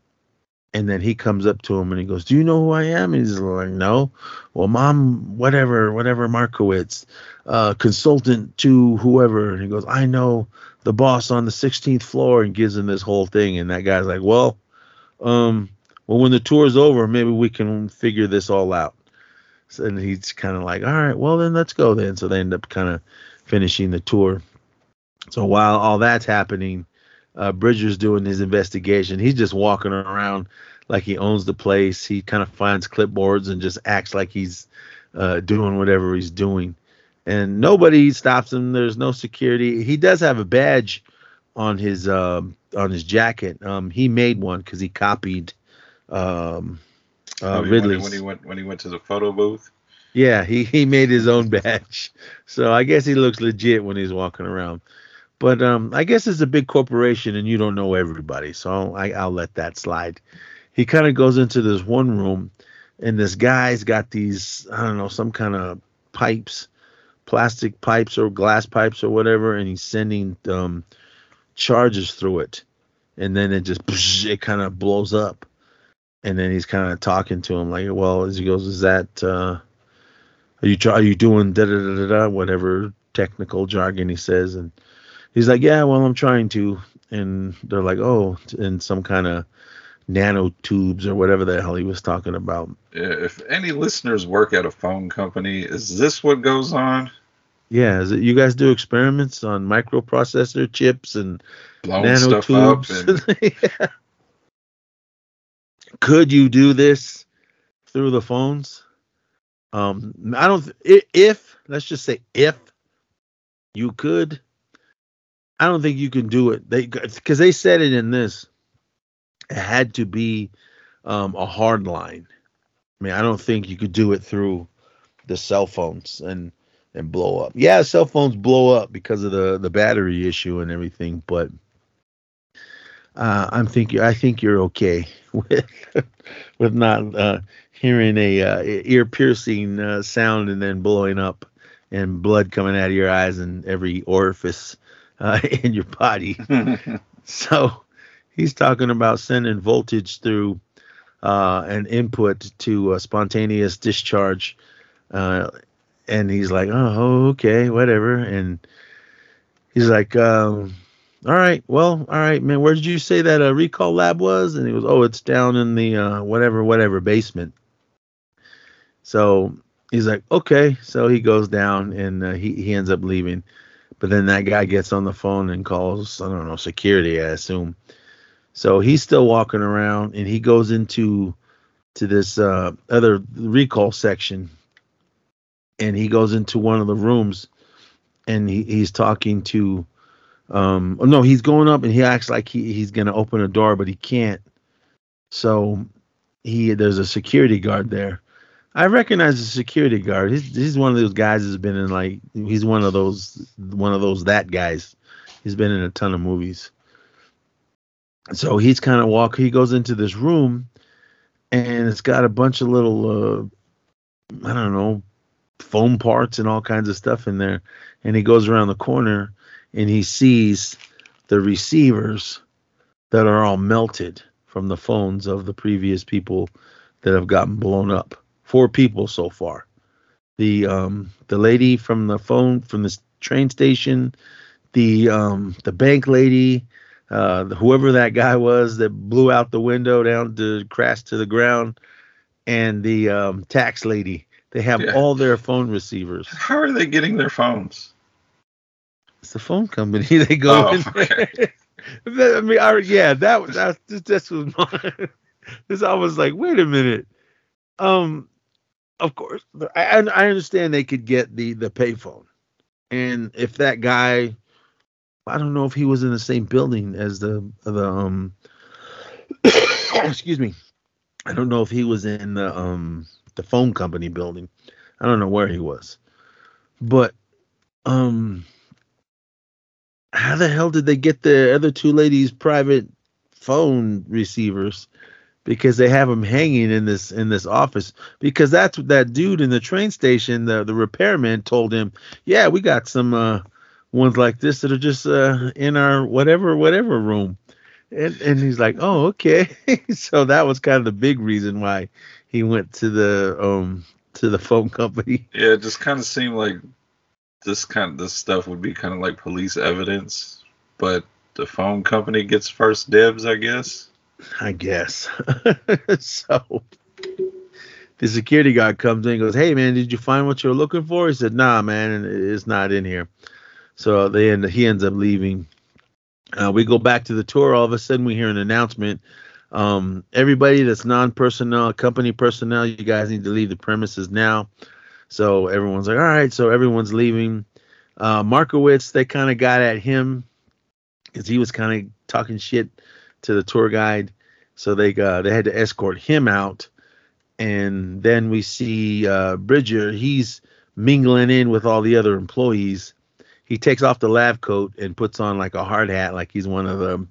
And then he comes up to him and he goes, "Do you know who I am?" And he's like, "No." Well, mom, whatever, whatever, Markowitz, uh, consultant to whoever. And he goes, "I know the boss on the 16th floor," and gives him this whole thing. And that guy's like, "Well, um, well, when the tour's over, maybe we can figure this all out." So, and he's kind of like, "All right, well then let's go then." So they end up kind of finishing the tour. So while all that's happening, uh, Bridger's doing his investigation. He's just walking around like he owns the place. He kind of finds clipboards and just acts like he's uh, doing whatever he's doing. And nobody stops him. There's no security. He does have a badge on his uh, on his jacket. Um, he made one because he copied um, uh, when, he, Ridley's. when he went when he went to the photo booth. Yeah, he, he made his own badge. So I guess he looks legit when he's walking around. But um, I guess it's a big corporation and you don't know everybody. So I, I'll let that slide. He kind of goes into this one room and this guy's got these, I don't know, some kind of pipes, plastic pipes or glass pipes or whatever. And he's sending um, charges through it. And then it just, it kind of blows up. And then he's kind of talking to him like, well, as he goes, is that, uh, are you are you doing da da da da whatever technical jargon he says and he's like yeah well i'm trying to and they're like oh in some kind of nanotubes or whatever the hell he was talking about If any listeners work at a phone company, is this what goes on? Yeah is it you guys do experiments on microprocessor chips and Blowing stuff up nanotubes? Yeah. could you do this through the phones? Um i don't th- if let's just say if you could i don't think you can do it. They because they said it in this. It had to be um a hard line. I mean i don't think you could do it through the cell phones. And and blow up yeah cell phones blow up because of the the battery issue and everything but uh, I'm think I think you're okay with with not uh, hearing a uh, ear piercing uh, sound and then blowing up and blood coming out of your eyes and every orifice uh, in your body. so he's talking about sending voltage through uh, an input to a spontaneous discharge, uh, and he's like, "Oh, okay, whatever," and he's like. Um, all right, well, all right, man. Where did you say that uh, recall lab was? And he goes, oh, it's down in the uh, whatever, whatever basement. So he's like, okay. So he goes down and uh, he he ends up leaving. But then that guy gets on the phone and calls, I don't know, security, I assume. So he's still walking around and he goes into to this uh, other recall section and he goes into one of the rooms and he, he's talking to um no he's going up and he acts like he, he's gonna open a door but he can't. So he there's a security guard there. I recognize the security guard. He's, he's one of those guys that's been in like he's one of those one of those that guys. He's been in a ton of movies. So he's kind of walk he goes into this room and it's got a bunch of little uh i don't know foam parts and all kinds of stuff in there and he goes around the corner and he sees the receivers that are all melted from the phones of the previous people that have gotten blown up. Four people so far. The um the lady from the phone from the train station, the um the bank lady, uh whoever that guy was that blew out the window down to crash to the ground, and the um tax lady. They have Yeah. all their phone receivers. How are they getting their phones? It's the phone company. They go Oh, in there. I mean, I, yeah, that was that. This, was my. This I was like, wait a minute. Um, of course, I I I understand they could get the the payphone, and if that guy, I don't know if he was in the same building as the the um. excuse me, I don't know if he was in the um the phone company building. I don't know where he was, but um how the hell did they get the other two ladies private phone receivers? Because they have them hanging in this in this office. Because that's what that dude in the train station the the repairman told him yeah we got some uh ones like this that are just uh in our whatever whatever room. And and he's like oh okay. So that was kind of the big reason why he went to the um to the phone company Yeah, it just kind of seemed like this kind of this stuff would be kind of like police evidence, but the phone company gets first dibs, I guess. I guess. so the security guard comes in and goes, Hey man, did you find what you're looking for? He said, Nah, man, it's not in here. So they end he ends up leaving. Uh, we go back to the tour. All of a sudden, we hear an announcement. Um, everybody that's non-personnel, company personnel, you guys need to leave the premises now. So everyone's like, all right. So everyone's leaving. Uh, Markowitz, they kind of got at him because he was kind of talking shit to the tour guide. So they uh, they had to escort him out. And then we see uh, Bridger. He's mingling in with all the other employees. He takes off the lab coat and puts on like a hard hat, like he's one of the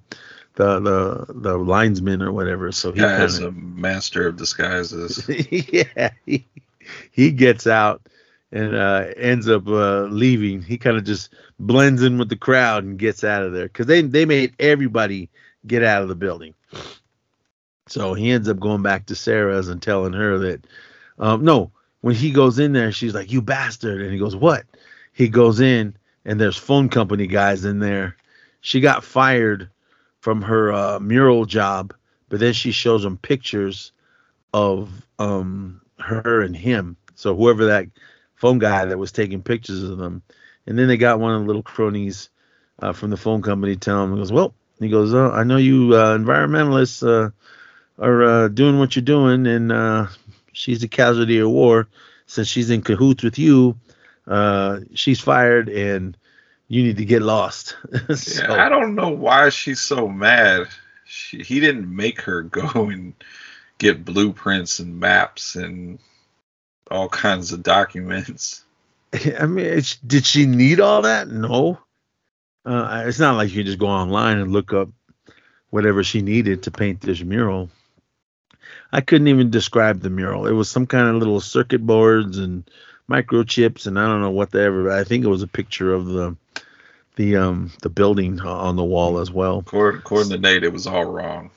the the, the linesmen or whatever. So he Yeah, as a master of disguises. yeah, he, he gets out and uh, ends up uh, leaving. He kind of just blends in with the crowd and gets out of there because they they made everybody get out of the building. So he ends up going back to Sarah's and telling her that, um, no, when he goes in there, she's like, "You bastard!" And he goes, "What?" He goes in and there's phone company guys in there. She got fired from her uh, mural job, but then she shows him pictures of um her and him. So whoever that phone guy that was taking pictures of them, and then they got one of the little cronies uh, from the phone company telling him, he goes, well, he goes, oh, I know you uh, environmentalists uh, are uh, doing what you're doing, and she's a casualty of war. Since she's in cahoots with you, she's fired, and you need to get lost. so, Yeah, I don't know why she's so mad. She, he didn't make her go and get blueprints and maps and all kinds of documents. I mean, it's, did she need all that? No. Uh, it's not like you can just go online and look up whatever she needed to paint this mural. I couldn't even describe the mural. It was some kind of little circuit boards and microchips, and I don't know what the ever. I think it was a picture of the the um the building on the wall as well. According, according to Nate, it was all wrong.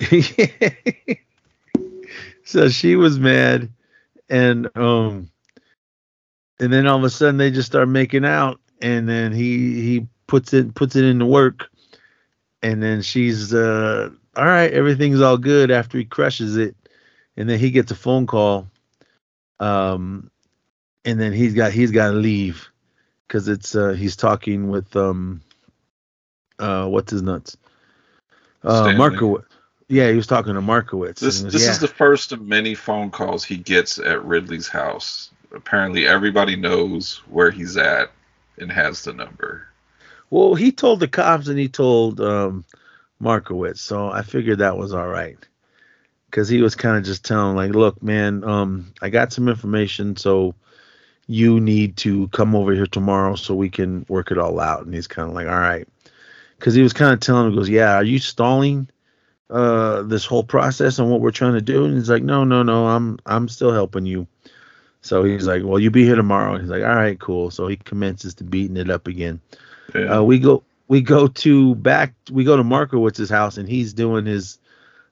so she was mad, and um, and then all of a sudden they just start making out, and then he he puts it puts it into work, and then she's uh all right, everything's all good after he crushes it, and then he gets a phone call, um, and then he's got he's got to leave, because it's uh he's talking with um uh what's his nuts uh Stanley. Markowitz. Yeah, he was talking to Markowitz. This and this yeah. is the first of many phone calls he gets at Ridley's house. Apparently, everybody knows where he's at and has the number. Well, he told the cops and he told um, Markowitz, so I figured that was all right. Because he was kind of just telling, like, look, man, um, I got some information, so you need to come over here tomorrow so we can work it all out. And he's kind of like, all right. Because he was kind of telling him, he goes, yeah, are you stalling uh, this whole process and what we're trying to do? And he's like, no, no, no, I'm I'm still helping you. So he's like, well, you be here tomorrow. And he's like, all right, cool. So he commences to beating it up again. Yeah. Uh, we go we go to back we go to Markowitz's house and he's doing his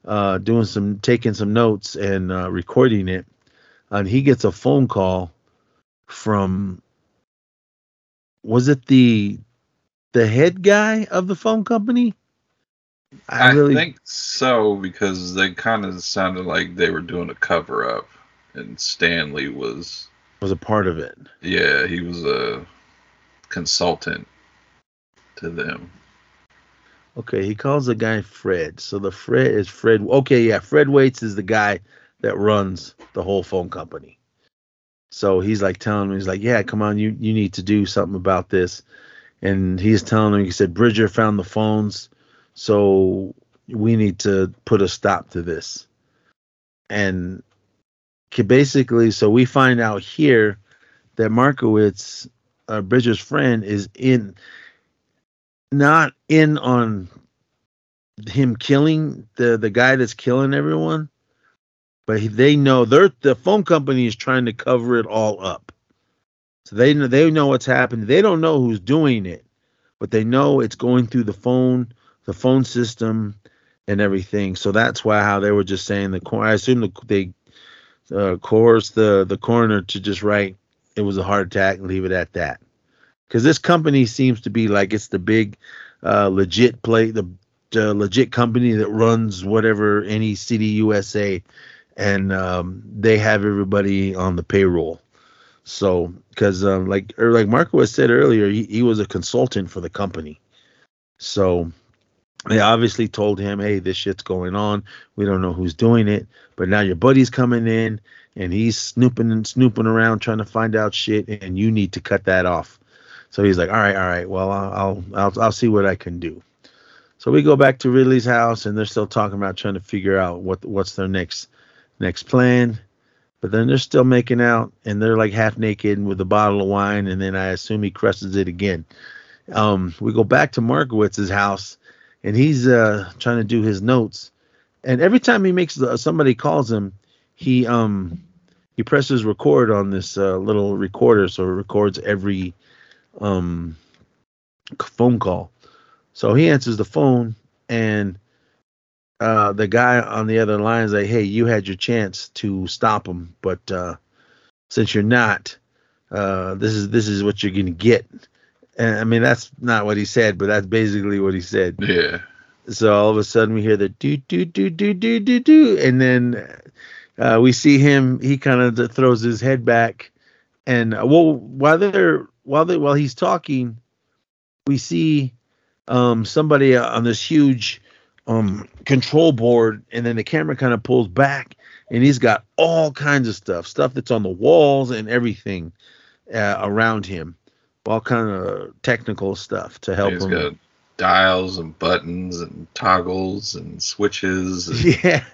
uh, doing some taking some notes and uh, recording it, and he gets a phone call from was it the the head guy of the phone company? I, think so because they kind of sounded like they were doing a cover up, and Stanley was was a part of it. yeah he was a consultant to them. Okay, he calls the guy Fred. So the Fred is Fred. Okay, yeah, Fred Waits is the guy that runs the whole phone company. So he's like telling me, he's like, yeah, come on, you you need to do something about this. And he's telling him, he said, Bridger found the phones, so we need to put a stop to this. And basically, so we find out here that Markowitz, uh, Bridger's friend, is in not in on him killing the the guy that's killing everyone, but they know they're the phone company is trying to cover it all up. So they know they know what's happening. They don't know who's doing it, but they know it's going through the phone, the phone system, and everything. So that's why how they were just saying the I assume the, they uh, coerced the the coroner to just write it was a heart attack and leave it at that. Because this company seems to be like it's the big, uh, legit play the, the legit company that runs whatever any city USA, and um, they have everybody on the payroll. So, because um, like or like Marco has said earlier, he, he was a consultant for the company. So they obviously told him, "Hey, this shit's going on. We don't know who's doing it, but now your buddy's coming in and he's snooping and snooping around trying to find out shit, and you need to cut that off." So he's like, "All right, all right. Well, I'll I'll I'll, I'll see what I can do." So we go back to Ridley's house, and they're still talking about trying to figure out what what's their next next plan. But then they're still making out, and they're like half naked with a bottle of wine, and then I assume he crushes it again. Um, we go back to Markowitz's house, and he's uh, trying to do his notes. And every time he makes the, somebody calls him, he um he presses record on this uh, little recorder, so it records every um phone call. So he answers the phone, and uh, the guy on the other line is like, "Hey, you had your chance to stop him, but uh, since you're not, uh, this is this is what you're gonna get." And I mean, that's not what he said, but that's basically what he said. Yeah. So all of a sudden we hear the do do do do do do do, and then uh, we see him. He kind of throws his head back, and uh, well, while they're while they while he's talking, we see um, somebody on this huge um, control board, and then the camera kind of pulls back, and he's got all kinds of stuff, stuff that's on the walls and everything uh, around him, all kind of technical stuff to help He's him. got dials and buttons and toggles and switches. And, Yeah.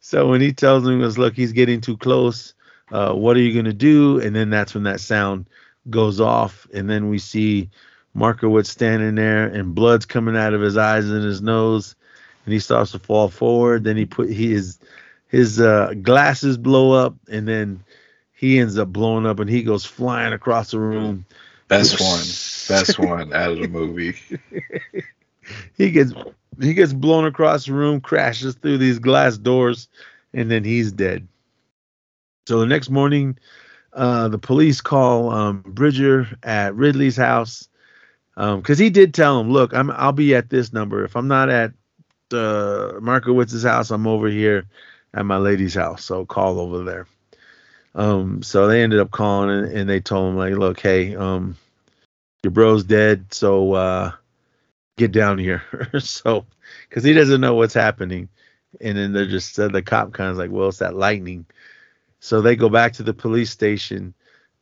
so when he tells him, look, he's getting too close. Uh, what are you gonna do? And then that's when that sound goes off, and then we see Markowitz standing there, and blood's coming out of his eyes and his nose, and he starts to fall forward. Then he put his his uh, glasses blow up, and then he ends up blowing up, and he goes flying across the room. Best one. Best one out of the movie. he gets he gets blown across the room, crashes through these glass doors, and then he's dead. So the next morning, uh, the police call um, Bridger at Ridley's house because he did tell him, "Look, I'm I'll be at this number. If I'm not at uh, Markowitz's house, I'm over here at my lady's house. So call over there." Um, so they ended up calling and, and they told him like, "Look, hey, um, your bro's dead, so uh, get down here." so because he doesn't know what's happening, and then they're just uh, the cop kind of like, "Well, it's that lightning." So they go back to the police station,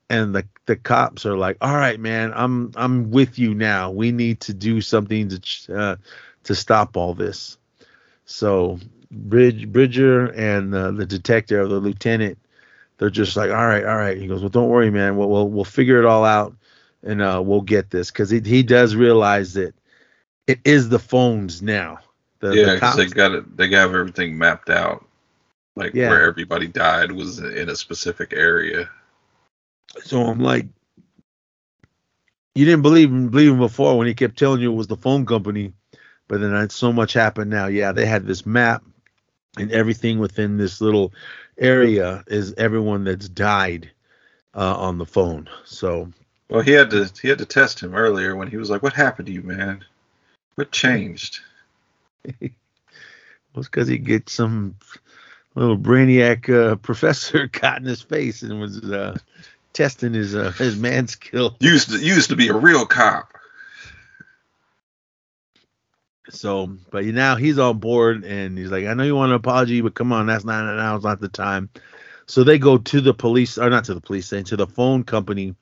and the the cops are like, "All right, man, I'm I'm with you now. We need to do something to uh, to stop all this." So Bridge Bridger and uh, the detective, the lieutenant, they're just like, "All right, all right." He goes, "Well, don't worry, man. We'll we'll, we'll figure it all out, and uh, we'll get this." Because he he does realize that it is the phones now. The, the yeah, because cops- they got it. They got everything mapped out, like Yeah. where everybody died was in a specific area. So I'm like, you didn't believe him, believe him before when he kept telling you it was the phone company. but then so much happened now. Yeah, they had this map, and everything within this little area is everyone that's died uh, on the phone. So Well, he had to he had to test him earlier when he was like, "What happened to you, man? What changed?" it was because he gets some little brainiac uh, professor got in his face and was uh, testing his uh, his man skill. Used to used to be a real cop. So, but now he's on board and he's like, I know you want an apology, but come on, that's not now's not the time. So they go to the police, or not to the police, saying to the phone company,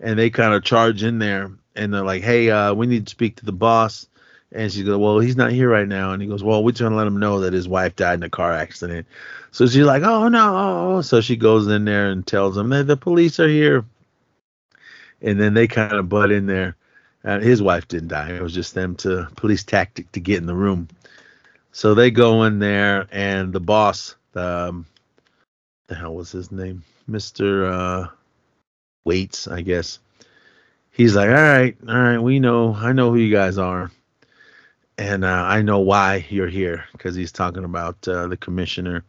and they kind of charge in there and they're like, Hey, uh, we need to speak to the boss. And she goes, Well, he's not here right now. And he goes, Well, we're trying to let him know that his wife died in a car accident. So she's like, Oh no. So she goes in there and tells them that the police are here. And then they kind of butt in there. His wife didn't die. It was just them to police tactic to get in the room. So they go in there, and the boss, the, um, the hell was his name, Mister uh, Waits, I guess. He's like, all right, all right, we know, I know who you guys are, and uh, I know why you're here because he's talking about uh, the commissioner.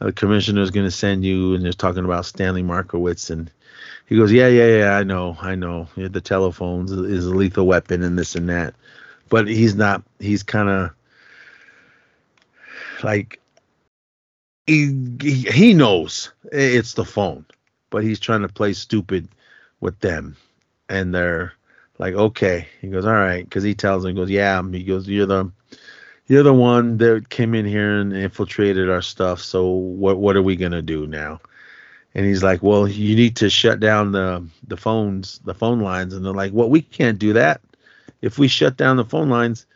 Uh, the commissioner is going to send you, and they're talking about Stanley Markowitz and he goes, yeah, yeah, yeah, I know, I know. The telephones is a lethal weapon and this and that, but he's not. He's kind of like he, he he knows it's the phone, but he's trying to play stupid with them, and they're like, okay. He goes, all right, because he tells him, he goes, yeah. He goes, you're the you're the one that came in here and infiltrated our stuff. So what what are we gonna do now? and he's like, "Well, you need to shut down the the phones, the phone lines." And they're like, "Well, we can't do that. If we shut down the phone lines,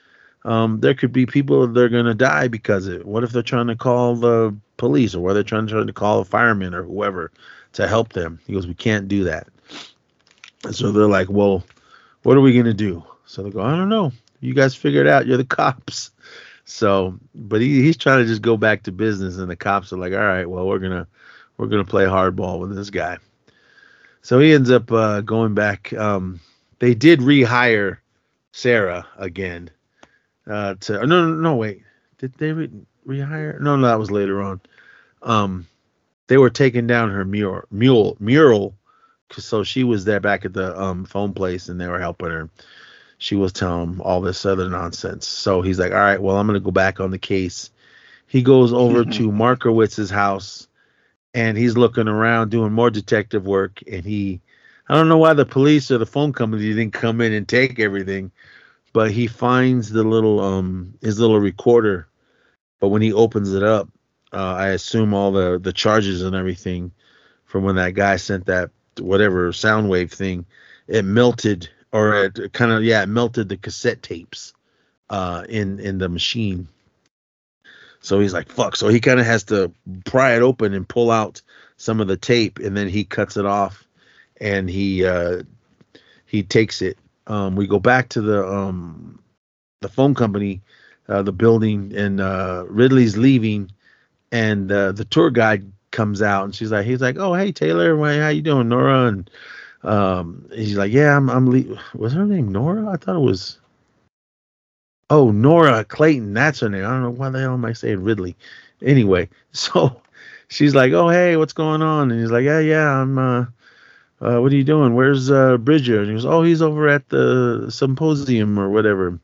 um, there could be people that are to die because it. What if they're trying to call the police or what they're trying, trying to call a fireman or whoever to help them?" He goes, "We can't do that." And so they're like, "Well, what are we going to do?" So they go, "I don't know. You guys figure it out. You're the cops." So, but he, he's trying to just go back to business, and the cops are like, "All right, well, we're gonna." we're going to play hardball with this guy. So he ends up uh, going back. Um, they did rehire Sarah again. Uh, to no, no, no, wait. Did they re- rehire? No, no, that was later on. Um, they were taking down her mural, mural, mural. So she was there back at the um, phone place, and they were helping her. She was telling him all this other nonsense. So he's like, "All right, well, I'm going to go back on the case." He goes over to Markowitz's house and he's looking around doing more detective work and he I don't know why the police or the phone company didn't come in and take everything, but he finds the little um his little recorder. But when he opens it up, uh, I assume all the the charges and everything from when that guy sent that whatever sound wave thing, it melted or it kind of yeah, it melted the cassette tapes uh in in the machine. So he's like, fuck. So he kind of has to pry it open and pull out some of the tape, and then he cuts it off, and he uh, he takes it. Um, we go back to the um, the phone company, uh, the building, and uh, Ridley's leaving, and uh, the tour guide comes out, and she's like, he's like, oh hey Taylor, how you doing, Nora? And um, he's like, yeah, I'm I'm. Le-. Was her name Nora? I thought it was. Oh, Nora Clayton, that's her name. I don't know why the hell am I saying Ridley. Anyway, so she's like, "Oh, hey, what's going on?" And he's like, "Yeah, yeah, I'm. Uh, uh, what are you doing? Where's uh, Bridger?" And he goes, "Oh, he's over at the symposium or whatever." And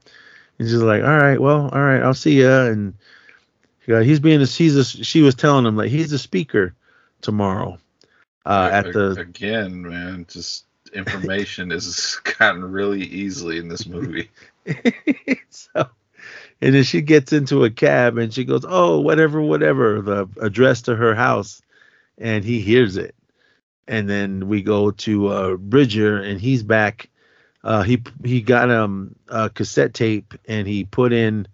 she's like, "All right, well, all right, I'll see ya." And uh, he's being a he's a, she was telling him like he's a speaker tomorrow uh, at the again, man. Just information is gotten really easily in this movie. so, and then she gets into a cab and she goes, "Oh, whatever, whatever," the address to her house, and he hears it. And then we go to uh, Bridger, and he's back. Uh, he he got um a cassette tape, and he put in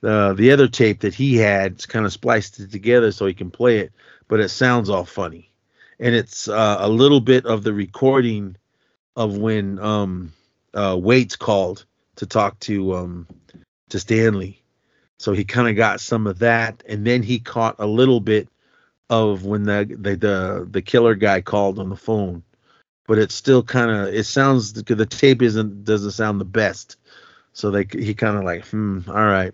the the other tape that he had, kind of spliced it together so he can play it, but it sounds all funny, and it's uh, a little bit of the recording of when um uh Waits called to talk to um to Stanley. So he kind of got some of that, and then he caught a little bit of when the the the, the killer guy called on the phone. But it's still kind of it sounds the tape isn't doesn't sound the best. So they he kind of like, hmm, all right.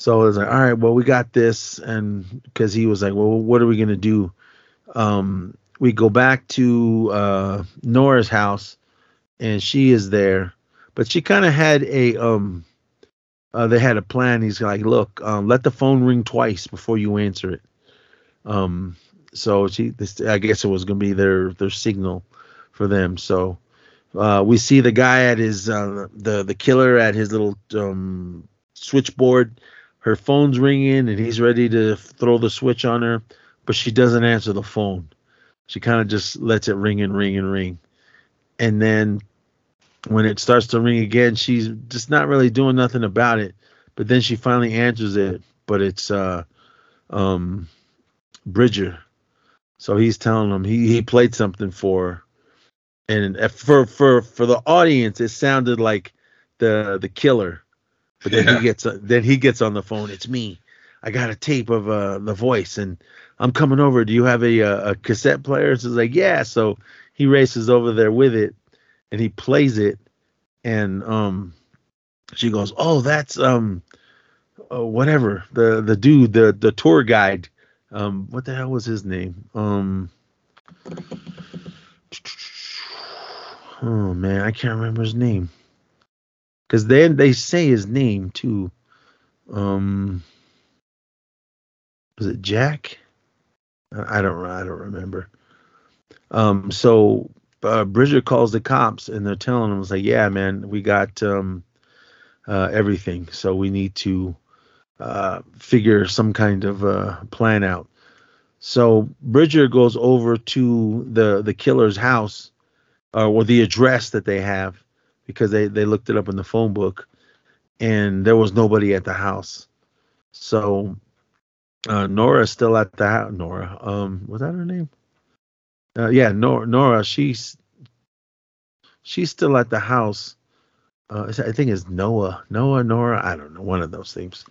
So it's like, all right, well, we got this, and because he was like, well, what are we gonna do? Um, we go back to uh, Nora's house, and she is there, but she kind of had a um, uh, they had a plan. He's like, look, um, let the phone ring twice before you answer it. Um, so she, this, I guess it was gonna be their their signal for them. So uh, we see the guy at his uh, the the killer at his little um, switchboard. Her phone's ringing, and he's ready to throw the switch on her, but she doesn't answer the phone. She kind of just lets it ring and ring and ring, and then when it starts to ring again, she's just not really doing nothing about it. But then she finally answers it, but it's uh, um, Bridger. So he's telling him he he played something for her and for for for the audience, it sounded like the the killer. But then Yeah. he gets then he gets on the phone. It's me. I got a tape of uh, the voice, and I'm coming over. Do you have a a, a cassette player? So it's like yeah. So he races over there with it, and he plays it, and um, she goes, oh, that's um, uh, whatever the the dude the the tour guide. Um, what the hell was his name? Um. Oh man, I can't remember his name. Cause then they say his name too. Um, was it Jack? I don't. I don't remember. Um, so uh, Bridger calls the cops and they're telling him, "It's like, yeah, man, we got um, uh, everything. So we need to uh, figure some kind of uh, plan out." So Bridger goes over to the the killer's house uh, or the address that they have because they they looked it up in the phone book and there was nobody at the house. So uh nora's still at the house nora um was that her name? Uh, yeah nora nora she's she's still at the house. Uh i think it's noah noah nora i don't know one of those things.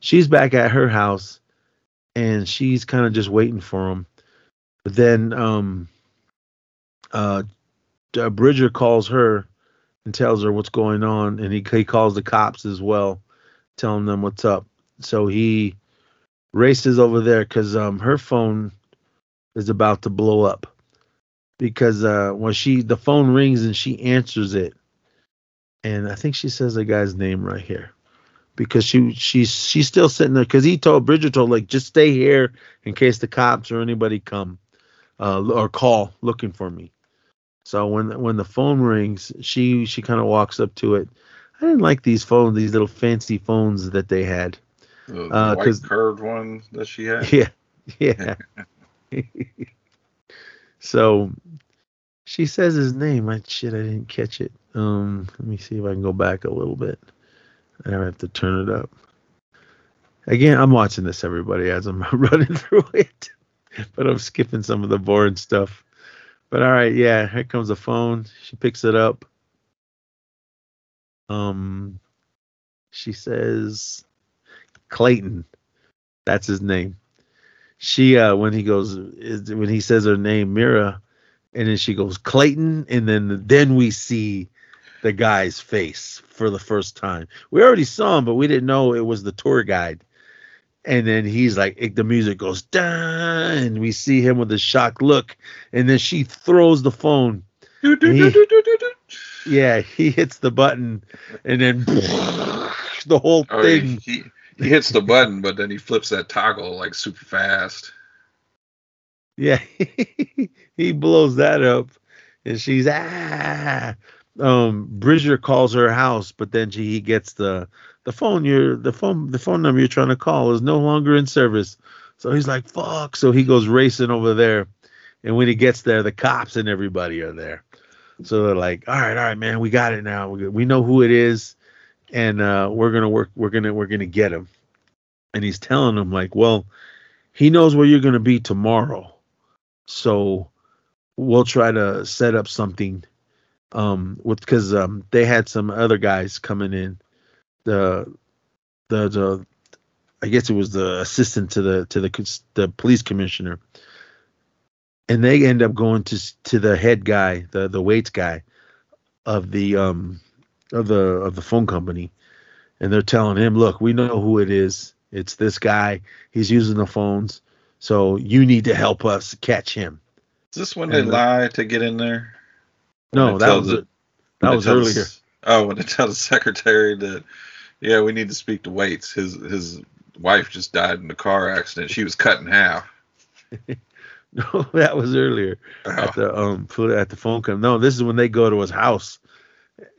She's back at her house and she's kind of just waiting for him but then um uh, Bridger calls her and tells her what's going on, and he he calls the cops as well, telling them what's up. So he races over there because um her phone is about to blow up because uh when she the phone rings and she answers it, and I think she says the guy's name right here because she she's she's still sitting there because he told Bridger told like just stay here in case the cops or anybody come uh or call looking for me. So when when the phone rings, she she kind of walks up to it. I didn't like these phones, these little fancy phones that they had. The, the Uh, white curved one that she had. Yeah, yeah. so she says his name. I shit, I didn't catch it. Um, let me see if I can go back a little bit. I have to turn it up. Again, I'm watching this, everybody, as I'm running through it, but I'm skipping some of the boring stuff. But all right, yeah, here comes the phone. She picks it up. Um, she says, Clayton. That's his name. She, uh, when he goes, when he says her name, Mira, and then she goes Clayton, and then then we see the guy's face for the first time. We already saw him, but we didn't know it was the tour guide. And then he's like, it- the music goes down and we see him with a shocked look, and then she throws the phone. Do, do, He- do, do, do, do, do. Yeah, he hits the button, and then the whole Oh, he, thing. he he hits the button, but then he flips that toggle like super fast. Yeah, he blows that up, and she's ah. Um, Bridger calls her house, but then she he gets the the phone. Your the phone the phone number you're trying to call is no longer in service. So he's like, "Fuck!" So he goes racing over there, and when he gets there, the cops and everybody are there. So they're like, "All right, all right, man, we got it now. We, we know who it is, and uh, we're gonna work. We're gonna we're gonna get him." And he's telling them like, "Well, he knows where you're gonna be tomorrow." so we'll try to set up something um with because um they had some other guys coming in the the the i guess it was the assistant to the to the the police commissioner and they end up going to to the head guy the the Waits guy of the um of the of the phone company, and they're telling him, "Look, we know who it is. It's this guy. He's using the phones. So you need to help us catch him." Is this when they And the- lie to get in there? No, that was the- it. That was the earlier. Oh, when they tell the secretary that, yeah, we need to speak to Waits. His his wife just died in a car accident. She was cut in half. No, that was earlier at Oh, the um at the phone call. No, this is when they go to his house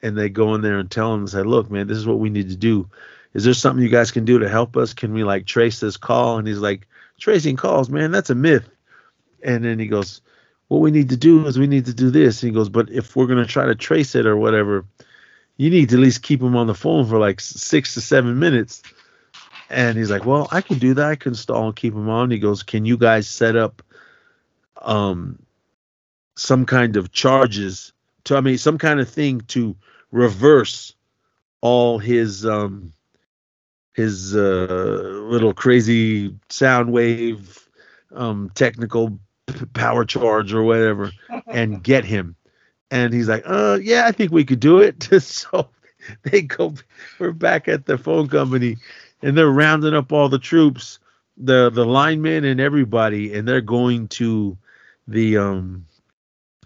and they go in there and tell him and say, "Look, man, this is what we need to do. Is there something you guys can do to help us? Can we like trace this call?" And he's like, "Tracing calls, man, that's a myth." And then he goes, "What we need to do is we need to do this." And he goes, "But if we're gonna try to trace it or whatever, you need to at least keep him on the phone for like six to seven minutes." And he's like, "Well, I can do that. I can install and keep him on." He goes, "Can you guys set up um some kind of charges to I mean some kind of thing to reverse all his um his uh little crazy sound wave um technical p- power charge or whatever and get him and he's like uh yeah i think we could do it. So they go we're back at the phone company and they're rounding up all the troops the the linemen and everybody and they're going to the um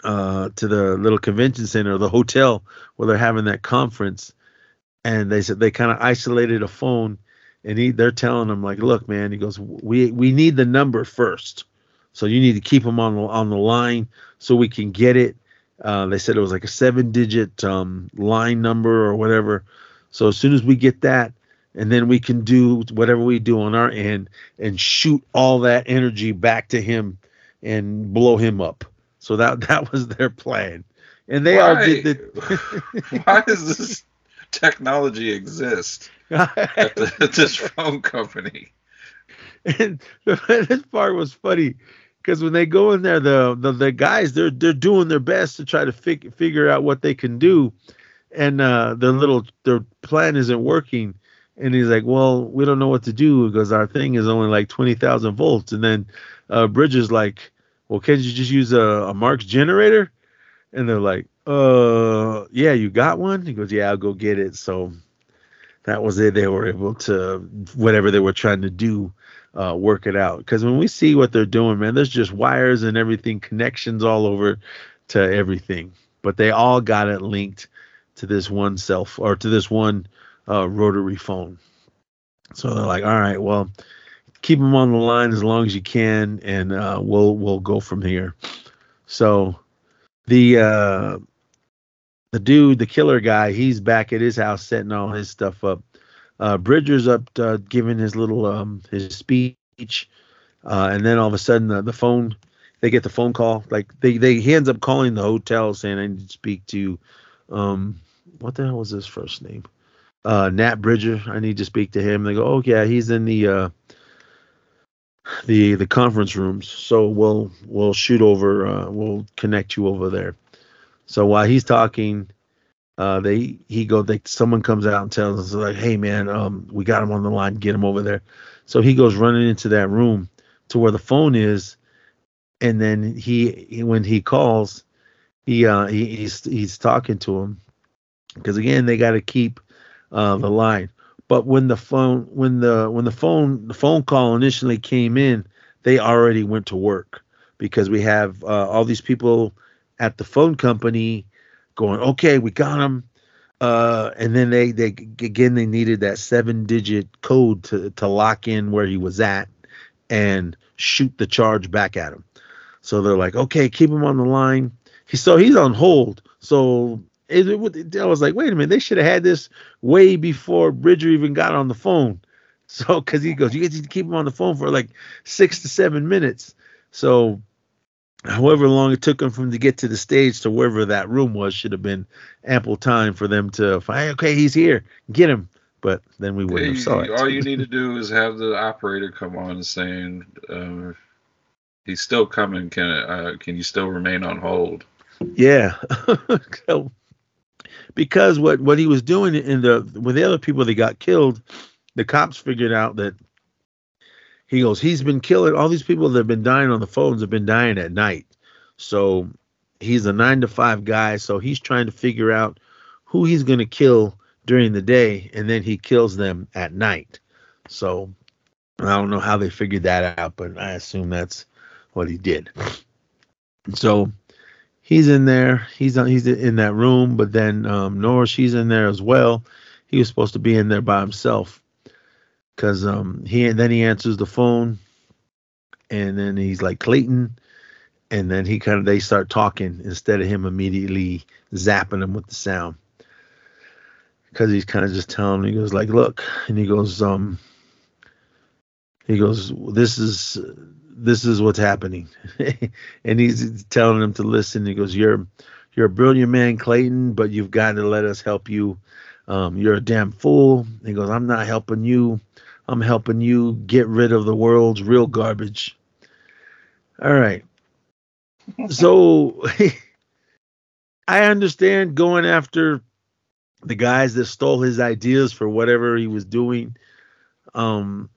uh to the little convention center the hotel where they're having that conference. And they said they kind of isolated a phone and he they're telling him like look man he goes we we need the number first. So you need to keep them on the on the line so we can get it uh, they said it was like a seven digit um, line number or whatever. So as soon as we get that and then we can do whatever we do on our end and shoot all that energy back to him and blow him up. So that that was their plan. And they all why, did the why does this technology exist at, the, at this phone company? and the, this part was funny because when they go in there, the, the the guys they're they're doing their best to try to fig, figure out what they can do, and uh, their little their plan isn't working. And he's like, "Well, we don't know what to do because our thing is only like twenty thousand volts." And then uh, Bridger's like, "Well, can't you just use a, a Marx generator?" And they're like, "Uh, yeah, you got one?" He goes, "Yeah, I'll go get it." So that was it. They were able to whatever they were trying to do uh, work it out. Because when we see what they're doing, man, there's just wires and everything, connections all over to everything. But they all got it linked to this one self or to this one uh, rotary phone. So they're like, all right, well, keep them on the line as long as you can, and uh, we'll we'll go from here. So the uh, the dude, the killer guy, he's back at his house setting all his stuff up uh, Bridger's up uh, giving his little um, his speech, uh, and then all of a sudden the, the phone they get the phone call. Like they they he ends up calling the hotel saying I need to speak to um what the hell was his first name? Uh Nat Bridger I need to speak to him. They go oh yeah he's in the uh the the conference rooms. So we'll we'll shoot over uh, we'll connect you over there. So while he's talking uh they he go they someone comes out and tells us like hey man um we got him on the line. Get him over there. So he goes running into that room to where the phone is. And then he, he when he calls he uh he, he's he's talking to him. Because again they got to keep uh the line. But when the phone when the when the phone the phone call initially came in they already went to work. Because we have uh, all these people at the phone company going, okay, we got him. Uh, and then they, they again they needed that seven digit code to, to lock in where he was at and shoot the charge back at him. So they're like, okay, keep him on the line. He so he's on hold. So it, it, I was like, wait a minute, they should have had this way before Bridger even got on the phone. So because he goes, you get to keep him on the phone for like six to seven minutes. So however long it took them from to get to the stage to wherever that room was should have been ample time for them to find okay he's here. Get him. But then we wouldn't have saw it. all you need to do is have the operator come on saying uh, he's still coming. Can uh, can you still remain on hold? Yeah. So, because what what he was doing in the with the other people that got killed the cops figured out that he goes he's been killing all these people that have been dying on the phones have been dying at night so he's a nine to five guy so he's trying to figure out who he's going to kill during the day, and then he kills them at night. So I don't know how they figured that out, but I assume that's what he did. So he's in there. He's on, he's in that room, but then um, Nora she's in there as well. He was supposed to be in there by himself because um, he then he answers the phone, and then he's like Clayton, and then he kind of they start talking instead of him immediately zapping him with the sound. Because he's kind of just telling him he goes like look and he goes um he goes this is this is what's happening. And he's telling him to listen. He goes you're you're a brilliant man clayton but you've got to let us help you um, you're a damn fool. He goes i'm not helping you. I'm helping you get rid of the world's real garbage. All right. So i understand going after the guys that stole his ideas for whatever he was doing. Um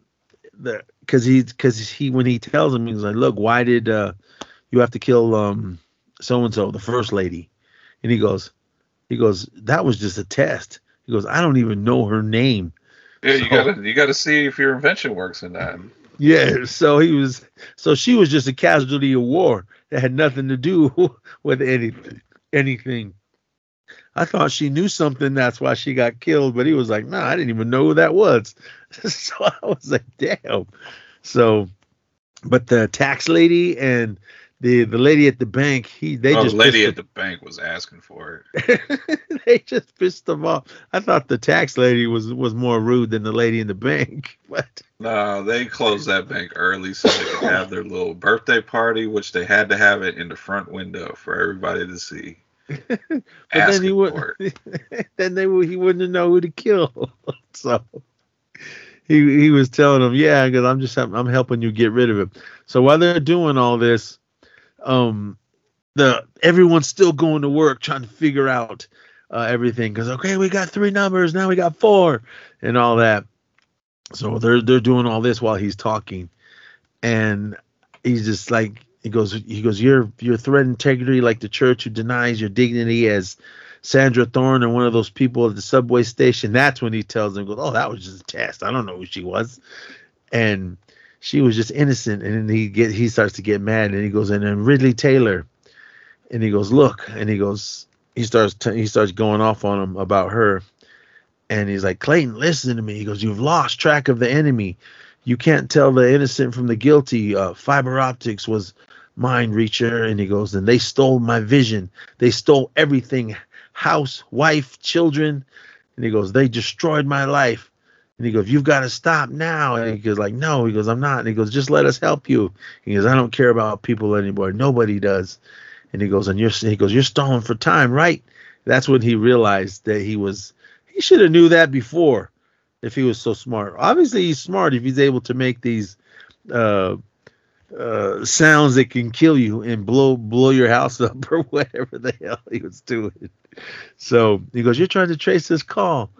the because he because he when he tells him he's like look why did uh you have to kill um so and so the first lady? And he goes he goes that was just a test he goes i don't even know her name. Yeah, you gotta you gotta see if your invention works in that. yeah so he was so she was just a casualty of war that had nothing to do with anything anything. I thought she knew something that's why she got killed but he was like no i didn't even know who that was. So i was like damn. So but the tax lady and the the lady at the bank he they oh, just the lady at the bank was asking for it. they just pissed them off i thought the tax lady was was more rude than the lady in the bank but No, they closed that bank early so they could have their little birthday party, which they had to have it in the front window for everybody to see. But then he would, then they would, he wouldn't know who to kill. so he he was telling them, yeah, because I'm just I'm helping you get rid of him. So while they're doing all this, um, the everyone's still going to work trying to figure out uh, everything. Because okay, we got three numbers now, we got four, and all that. So they're they're doing all this while he's talking, and he's just like he goes he goes you're you're threat integrity like the church who denies your dignity as Sandra Thorne and one of those people at the subway station. That's when he tells them, goes, Oh, that was just a test. I don't know who she was. And she was just innocent. And then he get he starts to get mad and he goes, and then Ridley Taylor. And he goes, Look, and he goes, he starts t- he starts going off on him about her. And he's like, Clayton, listen to me. He goes, You've lost track of the enemy. You can't tell the innocent from the guilty. Uh, fiber optics was mind reacher. And he goes, and they stole my vision. They stole everything house, wife, children. And he goes, they destroyed my life. And he goes, you've got to stop now. And he goes, like, no. He goes, I'm not. And he goes, just let us help you. He goes, I don't care about people anymore. Nobody does. And he goes, and you're, he goes, you're stalling for time, right? That's when he realized that he was, he should have knew that before if he was so smart. Obviously, he's smart if he's able to make these uh, uh, sounds that can kill you and blow blow your house up or whatever the hell he was doing. So he goes, "You're trying to trace this call,"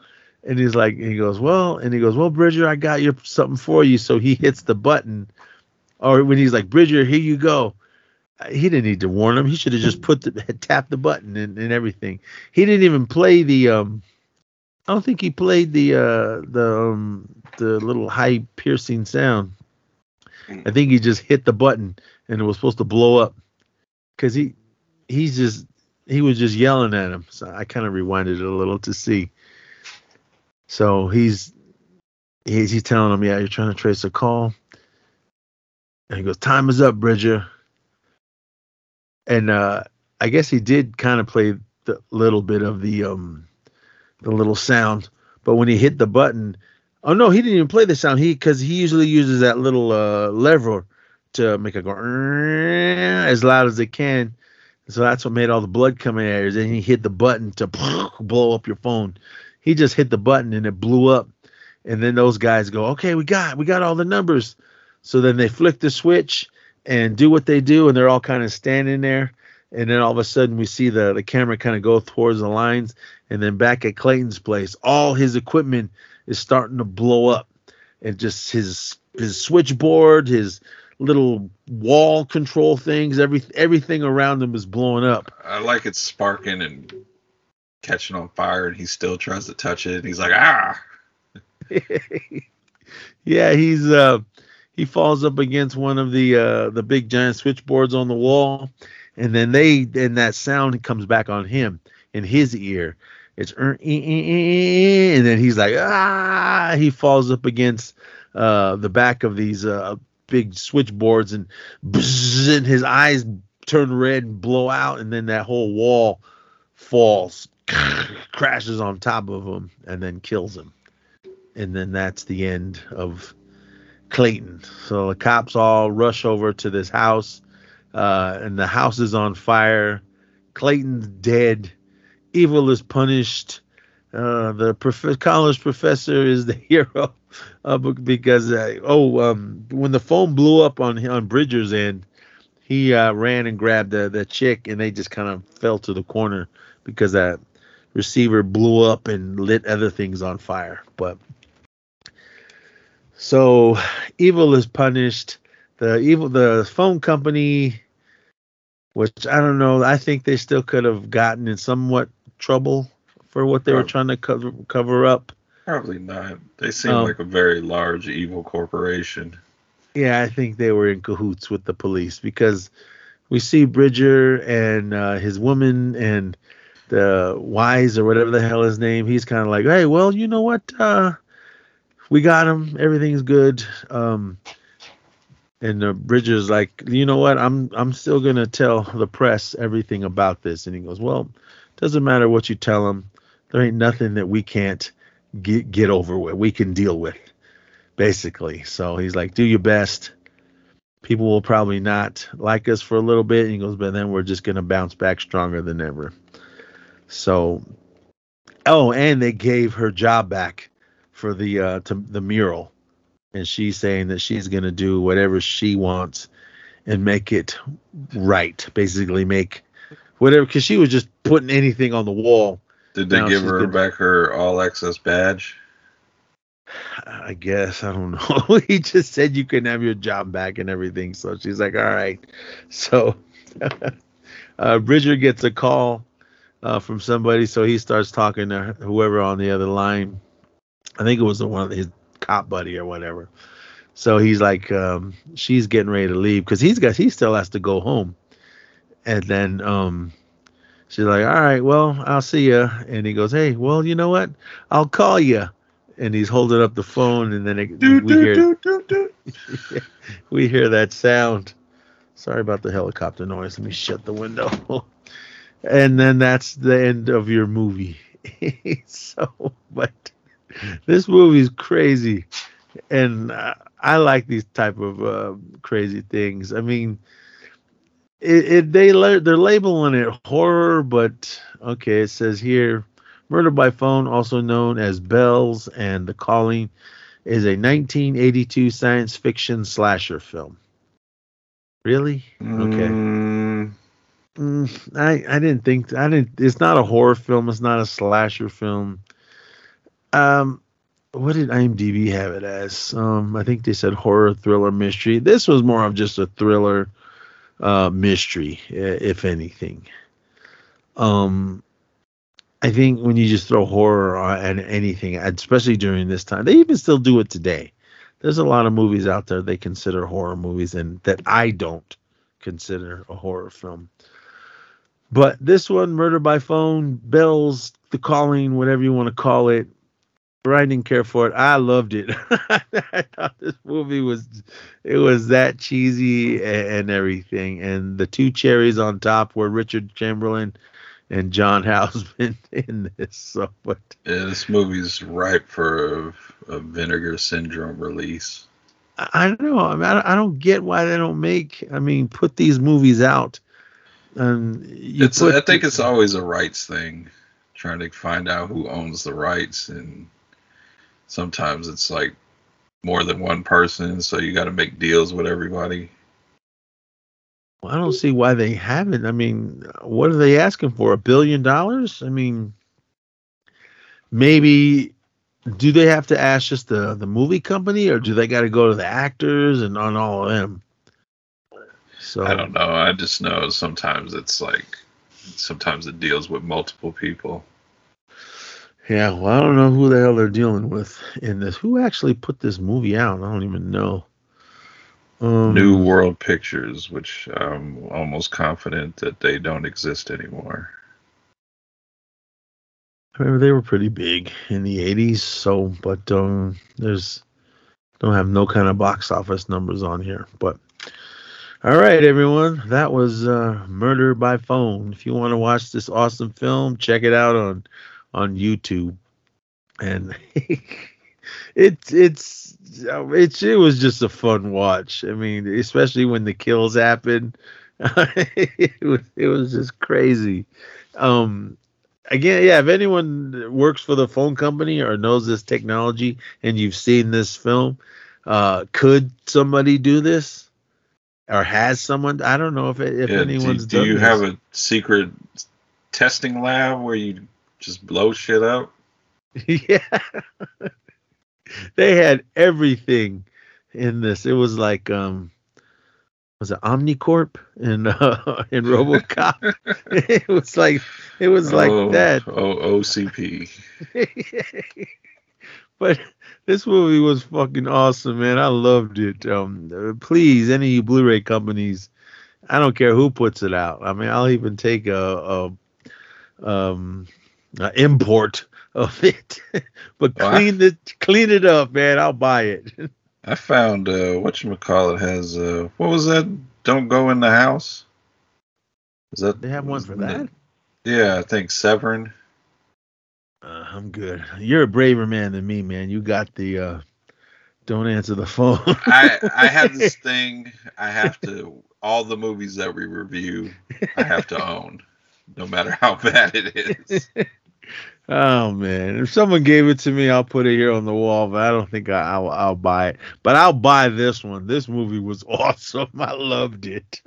and he's like, he goes, "Well," and he goes, "Well, Bridger, I got you something for you." So he hits the button, or when he's like, "Bridger, here you go." Uh, He didn't need to warn him. He should have just put the tapped the button and, and everything. He didn't even play the um. I don't think he played the uh the um the little high piercing sound. I think he just hit the button and it was supposed to blow up because he he's just he was just yelling at him. So I kind of rewinded it a little to see. So he's he's, he's telling him, yeah, you're trying to trace a call. And he goes, time is up, Bridger. And uh, I guess he did kind of play the little bit of the um the little sound, but when he hit the button, Oh no, he didn't even play the sound. He because he usually uses that little uh, lever to make it go as loud as it can. So that's what made all the blood come in there. Then he hit the button to blow up your phone. He just hit the button and it blew up. And then those guys go, okay, we got we got all the numbers. So then they flick the switch and do what they do, and they're all kind of standing there. And then all of a sudden we see the the camera kind of go towards the lines, and then back at Clayton's place, all his equipment is starting to blow up and just his his switchboard his little wall control things every everything around him is blowing up I like it sparking and catching on fire, and he still tries to touch it. And he's like, ah. yeah, he's uh he falls up against one of the uh the big giant switchboards on the wall, and then they and that sound comes back on him in his ear. It's er, and then he's like ah he falls up against uh the back of these uh big switchboards and, and his eyes turn red and blow out and then that whole wall falls crashes on top of him and then kills him and then that's the end of Clayton. So the cops all rush over to this house, uh, and the house is on fire. Clayton's dead. Evil is punished. Uh, the prof- college professor is the hero uh, because oh, um, when the phone blew up on on Bridger's end, he uh, ran and grabbed the the chick, and they just kind of fell to the corner because that receiver blew up and lit other things on fire. But so evil is punished. The evil, the phone company, which I don't know. I think they still could have gotten in somewhat trouble for what they were trying to cover cover up. Probably not. They seem Um, like a very large evil corporation. Yeah, I think they were in cahoots with the police because we see Bridger and uh, his woman and the Wise or whatever the hell his name. He's kind of like, hey, well, you know what? Uh, we got him. Everything's good. Um, and uh, Bridger's like, you know what? I'm I'm still gonna tell the press everything about this. And he goes, well, doesn't matter what you tell them. There ain't nothing that we can't get get over with. We can deal with, basically. So he's like, do your best. People will probably not like us for a little bit. And he goes, but then we're just gonna bounce back stronger than ever. So, oh, and they gave her job back for the uh to the mural. And she's saying that she's going to do whatever she wants and make it right basically make whatever because she was just putting anything on the wall. Did they Now give her gonna- back her all access badge? i guess i don't know. He just said you can have your job back and everything. So she's like all right. So uh bridger gets a call uh from somebody so he starts talking to whoever on the other line. I think it was the one of his cop buddy or whatever. So he's like um she's getting ready to leave because he's got he still has to go home. And then um she's like all right well i'll see you and he goes hey well you know what? I'll call you and he's holding up the phone and then it, we hear we hear that sound. Sorry about the helicopter noise. Let me shut the window and then that's the end of your movie. So but this movie is crazy. And uh, i like these type of uh, crazy things. I mean it, it they they're labeling it horror but okay it says here murder by phone also known as bells and the calling is a 1982 science fiction slasher film. Really? Okay. Mm, Mm, I I didn't think I didn't. It's not a horror film. It's not a slasher film. Um, what did IMDb have it as? Um, I think they said horror, thriller, mystery. This was more of just a thriller, uh, mystery, if anything. Um, I think when you just throw horror and anything, especially during this time, they even still do it today. There's a lot of movies out there they consider horror movies, and that I don't consider a horror film. But this one, Murder by Phone, Bells, The Calling, whatever you want to call it, I didn't care for it. I loved it. I thought this movie was, it was that cheesy and, and everything. And the two cherries on top were Richard Chamberlain and John Houseman in this. So, but yeah, this movie's ripe for a, a vinegar syndrome release. I I don't know. I, mean, I don't- I don't get why they don't make. I mean, put these movies out. And you It's put I think it's always a rights thing, trying to find out who owns the rights, and sometimes it's like more than one person, so you got to make deals with everybody. I don't see why they haven't. I mean, what are they asking for? A billion dollars? I mean, maybe do they have to ask just the the movie company, or do they got to go to the actors and on all of them? So I don't know. I just know sometimes it's like sometimes it deals with multiple people. Yeah, well, I don't know who the hell they're dealing with in this. Who actually put this movie out? I don't even know. Um, New World Pictures, which I'm almost confident that they don't exist anymore. I remember they were pretty big in the '80s. So, but um, there's don't have no kind of box office numbers on here. But all right, everyone, that was uh, Murder by Phone. If you want to watch this awesome film, check it out on on YouTube. And it's it's it's it was just a fun watch. I mean, especially when the kills happened. it was it was just crazy. Um again, yeah, if anyone works for the phone company or knows this technology and you've seen this film, uh could somebody do this? Or has someone I don't know if it, if Yeah, anyone's do, do you this. have a secret testing lab where you just blow shit up? yeah. they had everything in this. It was like um was it Omnicorp in uh, in RoboCop? it was like it was like oh, that. Oh, OCP. but this movie was fucking awesome, man. I loved it. Um, please, any Blu-ray companies, I don't care who puts it out. I mean, I'll even take a, a um a import of it, but I- clean it clean it up, man. I'll buy it. I found uh what you call it has uh what was that? Don't go in the house. Is that They have one for that. Yeah, I think Severin. Uh, I'm good. You're a braver man than me, man. You got the uh don't answer the phone. I I have this thing. I have to all the movies that we review. I have to own, no matter how bad it is. Oh man! If someone gave it to me, I'll put it here on the wall. But I don't think I, I'll I'll buy it. But I'll buy this one. This movie was awesome. I loved it.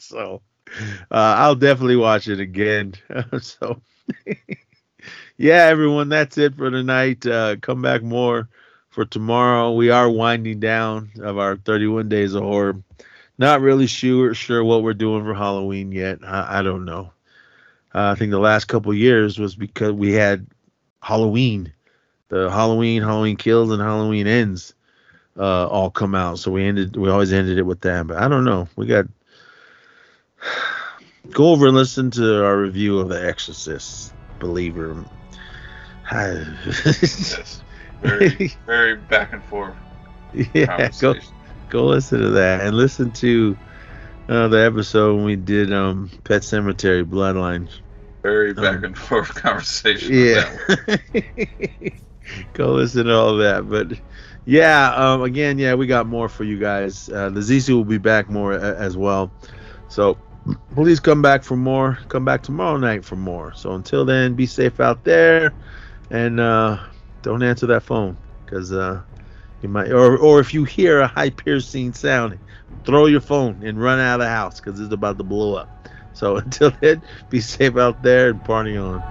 so uh, I'll definitely watch it again. so yeah, everyone, that's it for tonight. Uh, come back more for tomorrow. We are winding down of our 31 days of horror. Not really sure sure what we're doing for Halloween yet. I, I don't know. Uh, I think the last couple years was because we had Halloween, the Halloween, Halloween Kills, and Halloween Ends uh, all come out. So we ended, we always ended it with that. But I don't know. We got go over and listen to our review of The Exorcist, Believer. Yes. Very very back and forth yeah, go go listen to that and listen to uh, the episode when we did um Pet Sematary Bloodlines. Very back Um, and forth conversation. with that one. Yeah. Go listen to all that. But yeah, um, again, yeah, we got more for you guys. Uh, the Zissou will be back more a- as well. So please come back for more. Come back tomorrow night for more. So until then, be safe out there and uh, don't answer that phone because uh, you might, or, or if you hear a high piercing sound, throw your phone and run out of the house because it's about to blow up. So until then, be safe out there and party on.